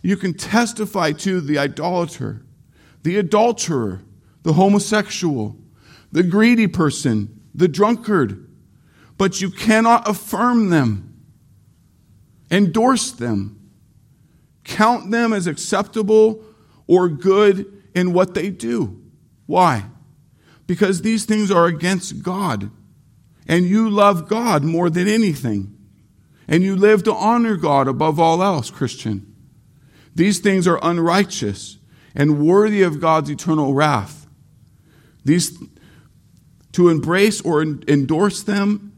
you can testify to the idolater, the adulterer, the homosexual, the greedy person, the drunkard, but you cannot affirm them, endorse them, count them as acceptable or good in what they do. Why? Because these things are against God and you love God more than anything, and you live to honor God above all else, Christian. These things are unrighteous and worthy of God's eternal wrath. These, to embrace or endorse them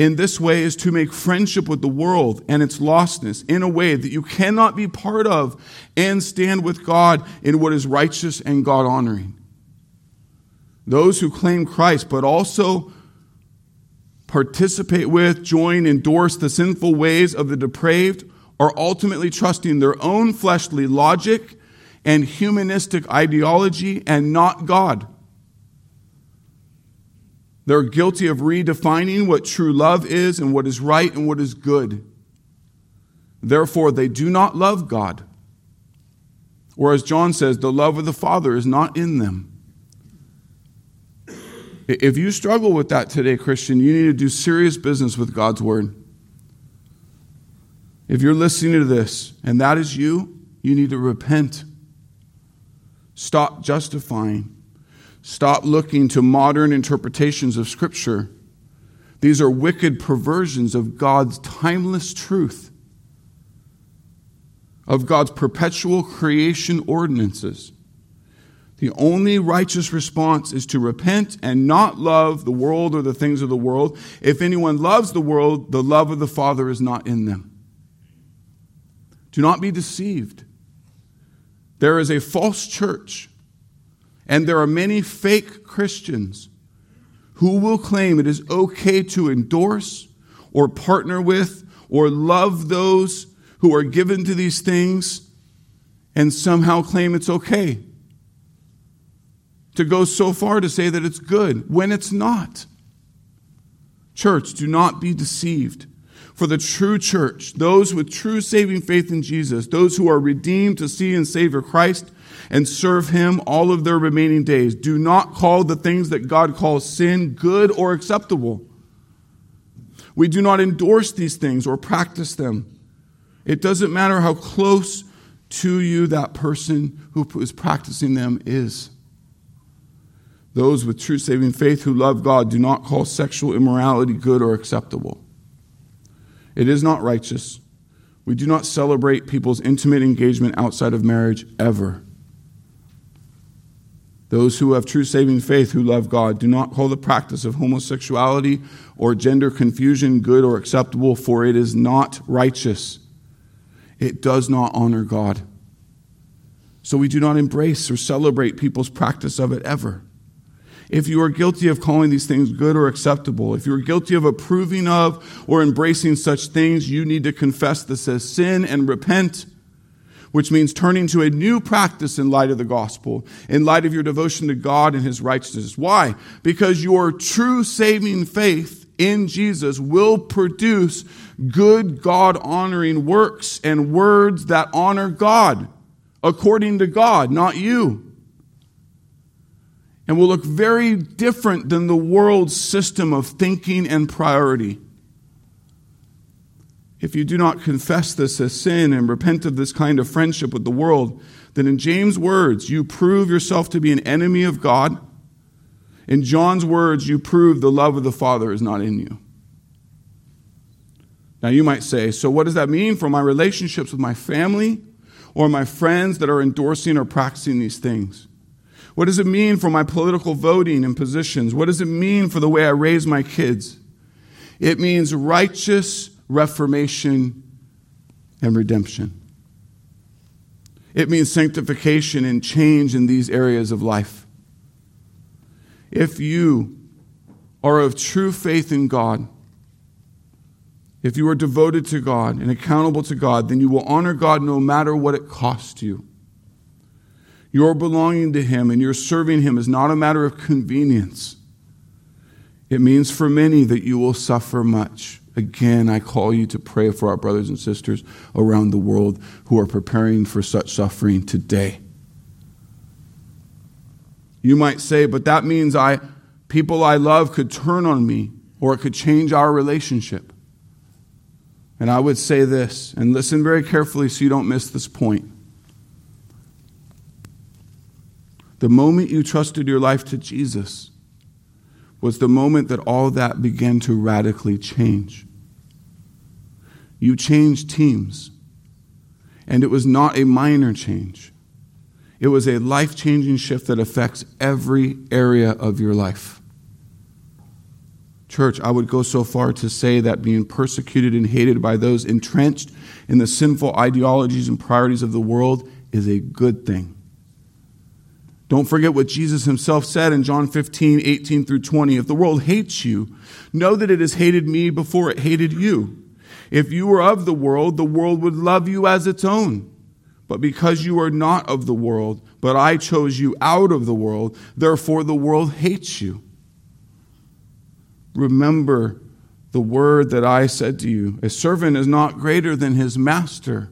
in this way is to make friendship with the world and its lostness in a way that you cannot be part of and stand with God in what is righteous and God honoring. Those who claim Christ, but also participate with, join, endorse the sinful ways of the depraved, are ultimately trusting their own fleshly logic and humanistic ideology and not God. They're guilty of redefining what true love is and what is right and what is good. Therefore, they do not love God. Or, as John says, the love of the Father is not in them. If you struggle with that today, Christian, you need to do serious business with God's Word. If you're listening to this and that is you, you need to repent. Stop justifying. Stop looking to modern interpretations of Scripture. These are wicked perversions of God's timeless truth, of God's perpetual creation ordinances. The only righteous response is to repent and not love the world or the things of the world. If anyone loves the world, the love of the Father is not in them. Do not be deceived. There is a false church, and there are many fake Christians who will claim it is okay to endorse or partner with or love those who are given to these things and somehow claim it's okay to go so far to say that it's good when it's not. Church, do not be deceived. For the true church, those with true saving faith in Jesus, those who are redeemed to see and Savior Christ and serve Him all of their remaining days, do not call the things that God calls sin good or acceptable. We do not endorse these things or practice them. It doesn't matter how close to you that person who is practicing them is. Those with true saving faith who love God do not call sexual immorality good or acceptable. It is not righteous. We do not celebrate people's intimate engagement outside of marriage ever. Those who have true saving faith who love God do not call the practice of homosexuality or gender confusion good or acceptable, for it is not righteous. It does not honor God. So we do not embrace or celebrate people's practice of it ever if you are guilty of calling these things good or acceptable, if you're guilty of approving of or embracing such things, you need to confess this as sin and repent, which means turning to a new practice in light of the gospel, in light of your devotion to God and his righteousness. Why? Because your true saving faith in Jesus will produce good God honoring works and words that honor God according to God, not you and will look very different than the world's system of thinking and priority. If you do not confess this as sin and repent of this kind of friendship with the world, then in James' words, you prove yourself to be an enemy of God. In John's words, you prove the love of the Father is not in you. Now you might say, so what does that mean for my relationships with my family or my friends that are endorsing or practicing these things? What does it mean for my political voting and positions? What does it mean for the way I raise my kids? It means righteous reformation and redemption. It means sanctification and change in these areas of life. If you are of true faith in God, if you are devoted to God and accountable to God, then you will honor God no matter what it costs you. Your belonging to Him and your serving Him is not a matter of convenience. It means for many that you will suffer much. Again, I call you to pray for our brothers and sisters around the world who are preparing for such suffering today. You might say, but that means I people I love could turn on me or it could change our relationship. And I would say this, and listen very carefully so you don't miss this point. The moment you trusted your life to Jesus was the moment that all that began to radically change. You changed teams, and it was not a minor change. It was a life changing shift that affects every area of your life. Church, I would go so far to say that being persecuted and hated by those entrenched in the sinful ideologies and priorities of the world is a good thing. Don't forget what Jesus himself said in John 15, 18 through 20. If the world hates you, know that it has hated me before it hated you. If you were of the world, the world would love you as its own. But because you are not of the world, but I chose you out of the world, therefore the world hates you. Remember the word that I said to you A servant is not greater than his master.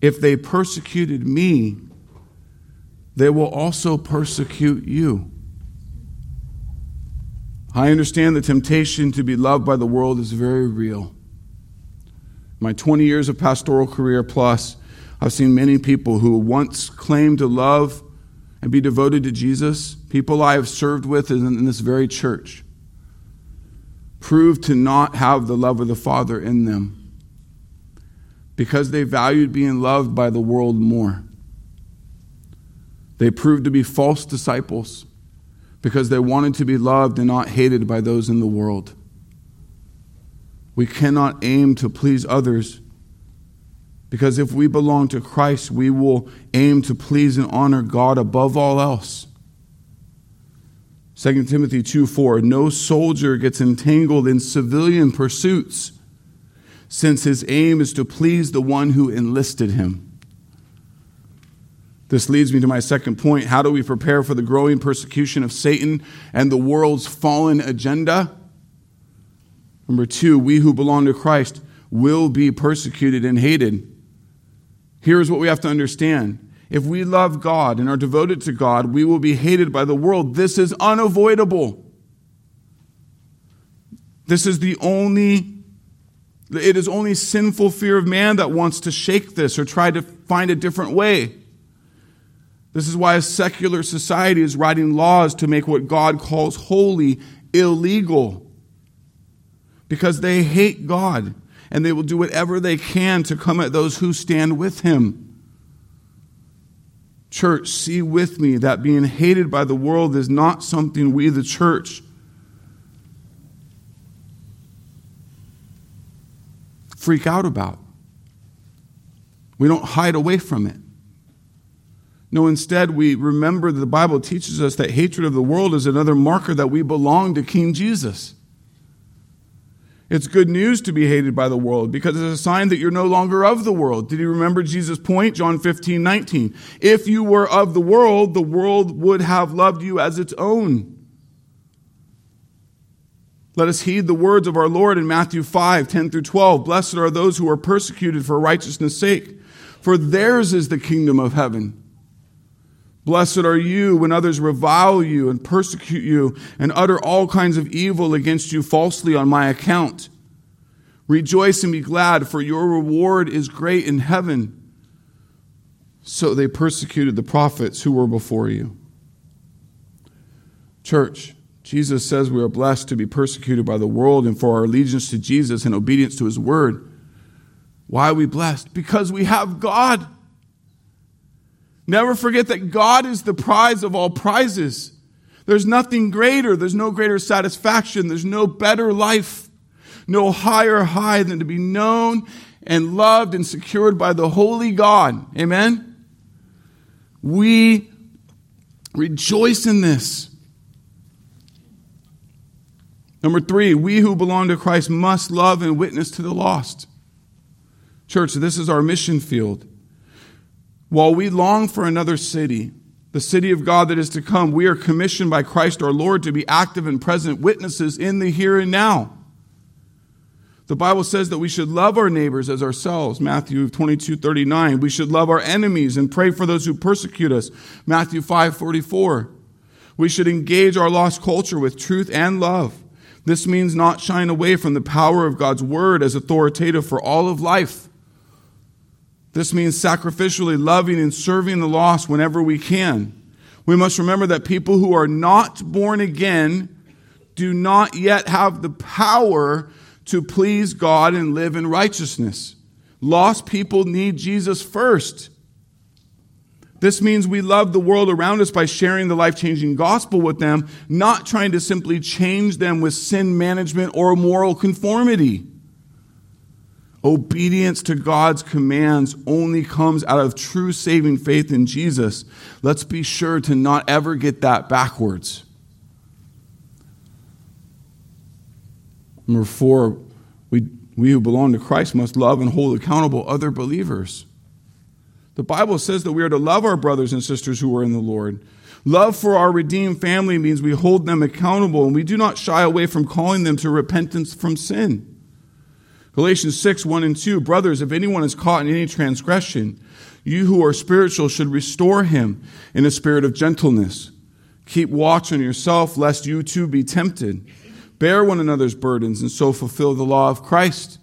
If they persecuted me, they will also persecute you. I understand the temptation to be loved by the world is very real. My 20 years of pastoral career plus, I've seen many people who once claimed to love and be devoted to Jesus, people I have served with in this very church, proved to not have the love of the Father in them because they valued being loved by the world more. They proved to be false disciples because they wanted to be loved and not hated by those in the world. We cannot aim to please others because if we belong to Christ, we will aim to please and honor God above all else. 2 Timothy 2 4 No soldier gets entangled in civilian pursuits, since his aim is to please the one who enlisted him. This leads me to my second point. How do we prepare for the growing persecution of Satan and the world's fallen agenda? Number two, we who belong to Christ will be persecuted and hated. Here's what we have to understand if we love God and are devoted to God, we will be hated by the world. This is unavoidable. This is the only, it is only sinful fear of man that wants to shake this or try to find a different way. This is why a secular society is writing laws to make what God calls holy illegal. Because they hate God and they will do whatever they can to come at those who stand with Him. Church, see with me that being hated by the world is not something we, the church, freak out about. We don't hide away from it. No, instead, we remember that the Bible teaches us that hatred of the world is another marker that we belong to King Jesus. It's good news to be hated by the world because it's a sign that you're no longer of the world. Did you remember Jesus' point? John 15, 19. If you were of the world, the world would have loved you as its own. Let us heed the words of our Lord in Matthew 5, 10 through 12. Blessed are those who are persecuted for righteousness' sake, for theirs is the kingdom of heaven. Blessed are you when others revile you and persecute you and utter all kinds of evil against you falsely on my account. Rejoice and be glad, for your reward is great in heaven. So they persecuted the prophets who were before you. Church, Jesus says we are blessed to be persecuted by the world and for our allegiance to Jesus and obedience to his word. Why are we blessed? Because we have God. Never forget that God is the prize of all prizes. There's nothing greater. There's no greater satisfaction. There's no better life, no higher high than to be known and loved and secured by the holy God. Amen? We rejoice in this. Number three, we who belong to Christ must love and witness to the lost. Church, this is our mission field. While we long for another city, the city of God that is to come, we are commissioned by Christ our Lord to be active and present witnesses in the here and now. The Bible says that we should love our neighbors as ourselves, Matthew 22, 39. We should love our enemies and pray for those who persecute us, Matthew 5, 44. We should engage our lost culture with truth and love. This means not shying away from the power of God's word as authoritative for all of life. This means sacrificially loving and serving the lost whenever we can. We must remember that people who are not born again do not yet have the power to please God and live in righteousness. Lost people need Jesus first. This means we love the world around us by sharing the life changing gospel with them, not trying to simply change them with sin management or moral conformity. Obedience to God's commands only comes out of true saving faith in Jesus. Let's be sure to not ever get that backwards. Number four, we, we who belong to Christ must love and hold accountable other believers. The Bible says that we are to love our brothers and sisters who are in the Lord. Love for our redeemed family means we hold them accountable and we do not shy away from calling them to repentance from sin. Galatians 6, 1 and 2. Brothers, if anyone is caught in any transgression, you who are spiritual should restore him in a spirit of gentleness. Keep watch on yourself, lest you too be tempted. Bear one another's burdens and so fulfill the law of Christ.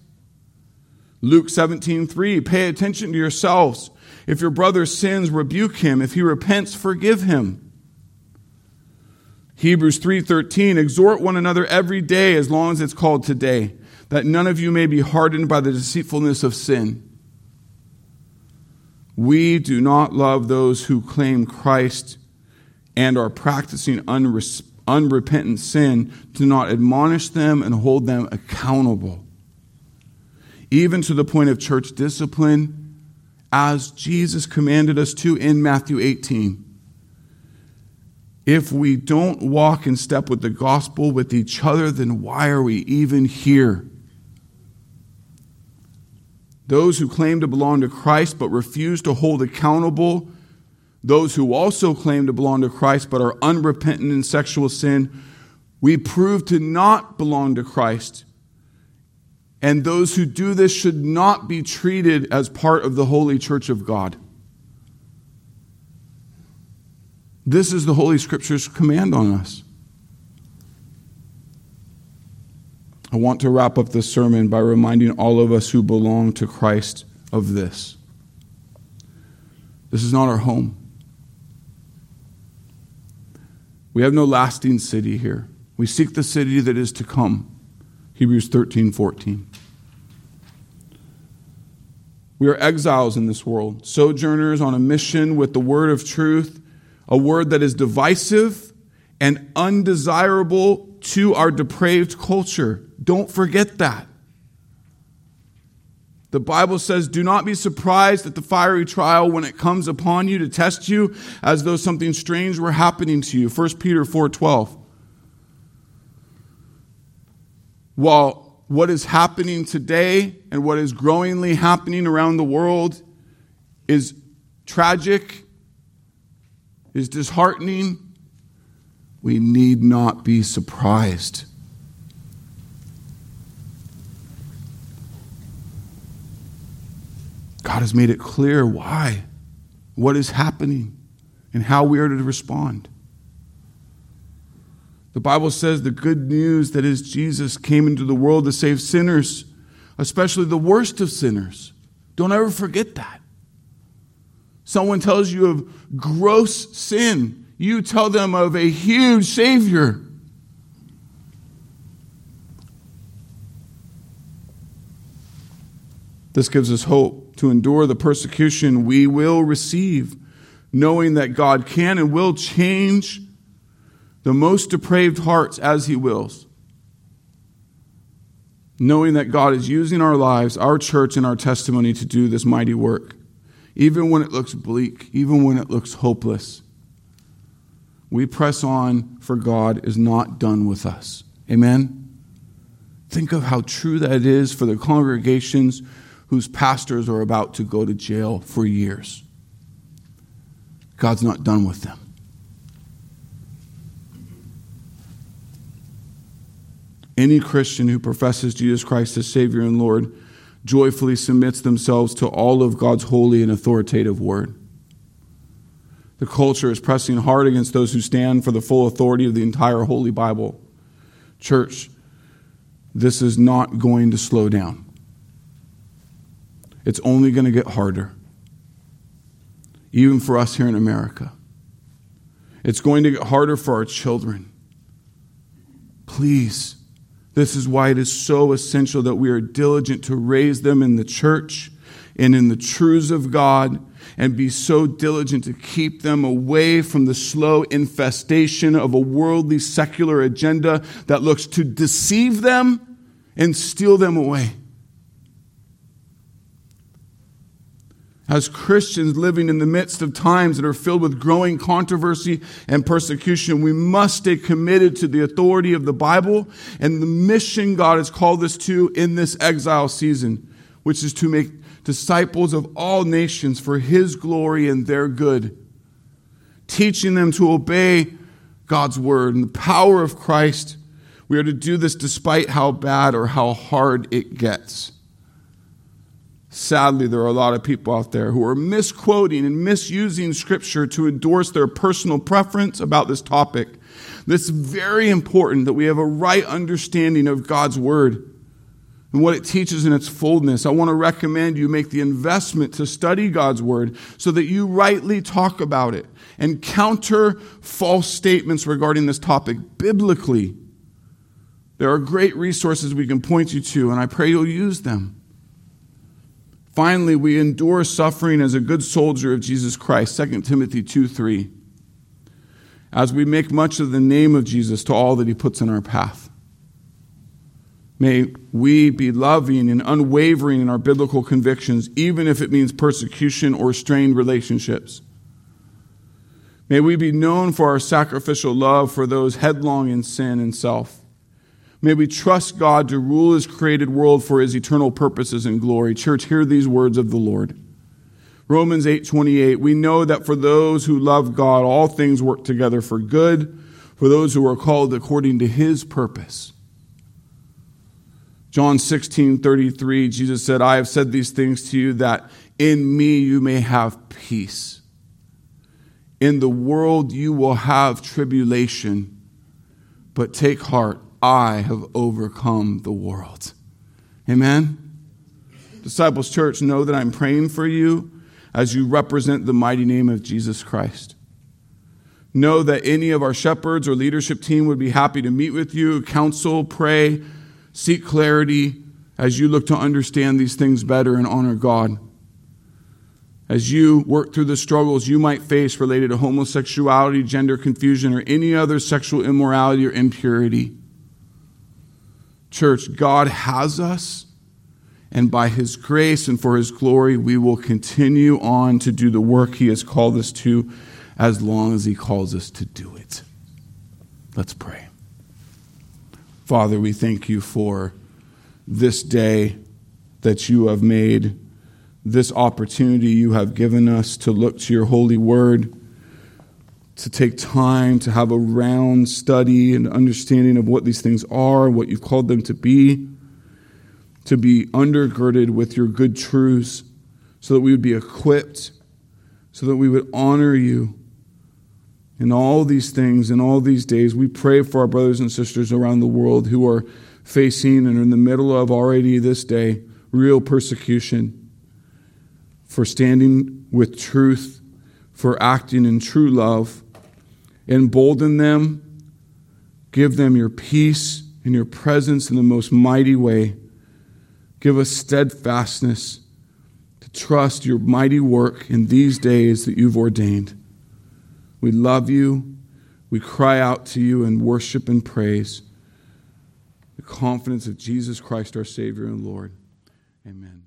Luke 17, 3. Pay attention to yourselves. If your brother sins, rebuke him. If he repents, forgive him. Hebrews 3:13 exhort one another every day as long as it's called today that none of you may be hardened by the deceitfulness of sin. We do not love those who claim Christ and are practicing unres- unrepentant sin, do not admonish them and hold them accountable, even to the point of church discipline, as Jesus commanded us to in Matthew 18. If we don't walk in step with the gospel with each other, then why are we even here? Those who claim to belong to Christ but refuse to hold accountable those who also claim to belong to Christ but are unrepentant in sexual sin, we prove to not belong to Christ. And those who do this should not be treated as part of the holy church of God. This is the Holy Scripture's command on us. I want to wrap up this sermon by reminding all of us who belong to Christ of this. This is not our home. We have no lasting city here. We seek the city that is to come. Hebrews 13, 14. We are exiles in this world, sojourners on a mission with the word of truth, a word that is divisive and undesirable to our depraved culture. Don't forget that. The Bible says, Do not be surprised at the fiery trial when it comes upon you to test you as though something strange were happening to you. 1 Peter 4:12. While what is happening today and what is growingly happening around the world is tragic, is disheartening, we need not be surprised. God has made it clear why, what is happening, and how we are to respond. The Bible says the good news that is Jesus came into the world to save sinners, especially the worst of sinners. Don't ever forget that. Someone tells you of gross sin, you tell them of a huge Savior. This gives us hope to endure the persecution we will receive, knowing that God can and will change the most depraved hearts as He wills. Knowing that God is using our lives, our church, and our testimony to do this mighty work, even when it looks bleak, even when it looks hopeless. We press on, for God is not done with us. Amen? Think of how true that is for the congregations whose pastors are about to go to jail for years. God's not done with them. Any Christian who professes Jesus Christ as Savior and Lord joyfully submits themselves to all of God's holy and authoritative word. The culture is pressing hard against those who stand for the full authority of the entire Holy Bible. Church, this is not going to slow down it's only going to get harder, even for us here in America. It's going to get harder for our children. Please, this is why it is so essential that we are diligent to raise them in the church and in the truths of God and be so diligent to keep them away from the slow infestation of a worldly secular agenda that looks to deceive them and steal them away. as Christians living in the midst of times that are filled with growing controversy and persecution, we must stay committed to the authority of the Bible and the mission God has called us to in this exile season, which is to make disciples of all nations for His glory and their good, teaching them to obey God's word and the power of Christ. We are to do this despite how bad or how hard it gets. Sadly, there are a lot of people out there who are misquoting and misusing Scripture to endorse their personal preference about this topic. It's very important that we have a right understanding of God's Word and what it teaches in its fullness. I want to recommend you make the investment to study God's Word so that you rightly talk about it and counter false statements regarding this topic biblically. There are great resources we can point you to, and I pray you'll use them. Finally, we endure suffering as a good soldier of Jesus Christ, 2 Timothy 2 3. As we make much of the name of Jesus to all that he puts in our path. May we be loving and unwavering in our biblical convictions, even if it means persecution or strained relationships. May we be known for our sacrificial love for those headlong in sin and self. May we trust God to rule his created world for his eternal purposes and glory. Church, hear these words of the Lord. Romans 8:28 We know that for those who love God all things work together for good for those who are called according to his purpose. John 16:33 Jesus said I have said these things to you that in me you may have peace. In the world you will have tribulation but take heart I have overcome the world. Amen? Disciples Church, know that I'm praying for you as you represent the mighty name of Jesus Christ. Know that any of our shepherds or leadership team would be happy to meet with you, counsel, pray, seek clarity as you look to understand these things better and honor God. As you work through the struggles you might face related to homosexuality, gender confusion, or any other sexual immorality or impurity. Church, God has us, and by His grace and for His glory, we will continue on to do the work He has called us to as long as He calls us to do it. Let's pray. Father, we thank you for this day that you have made, this opportunity you have given us to look to your holy word to take time to have a round study and understanding of what these things are, what you've called them to be, to be undergirded with your good truths, so that we would be equipped, so that we would honor you in all these things, in all these days. We pray for our brothers and sisters around the world who are facing and are in the middle of already this day real persecution for standing with truth, for acting in true love. Embolden them, give them your peace and your presence in the most mighty way. Give us steadfastness to trust your mighty work in these days that you've ordained. We love you. We cry out to you in worship and praise. The confidence of Jesus Christ, our Savior and Lord. Amen.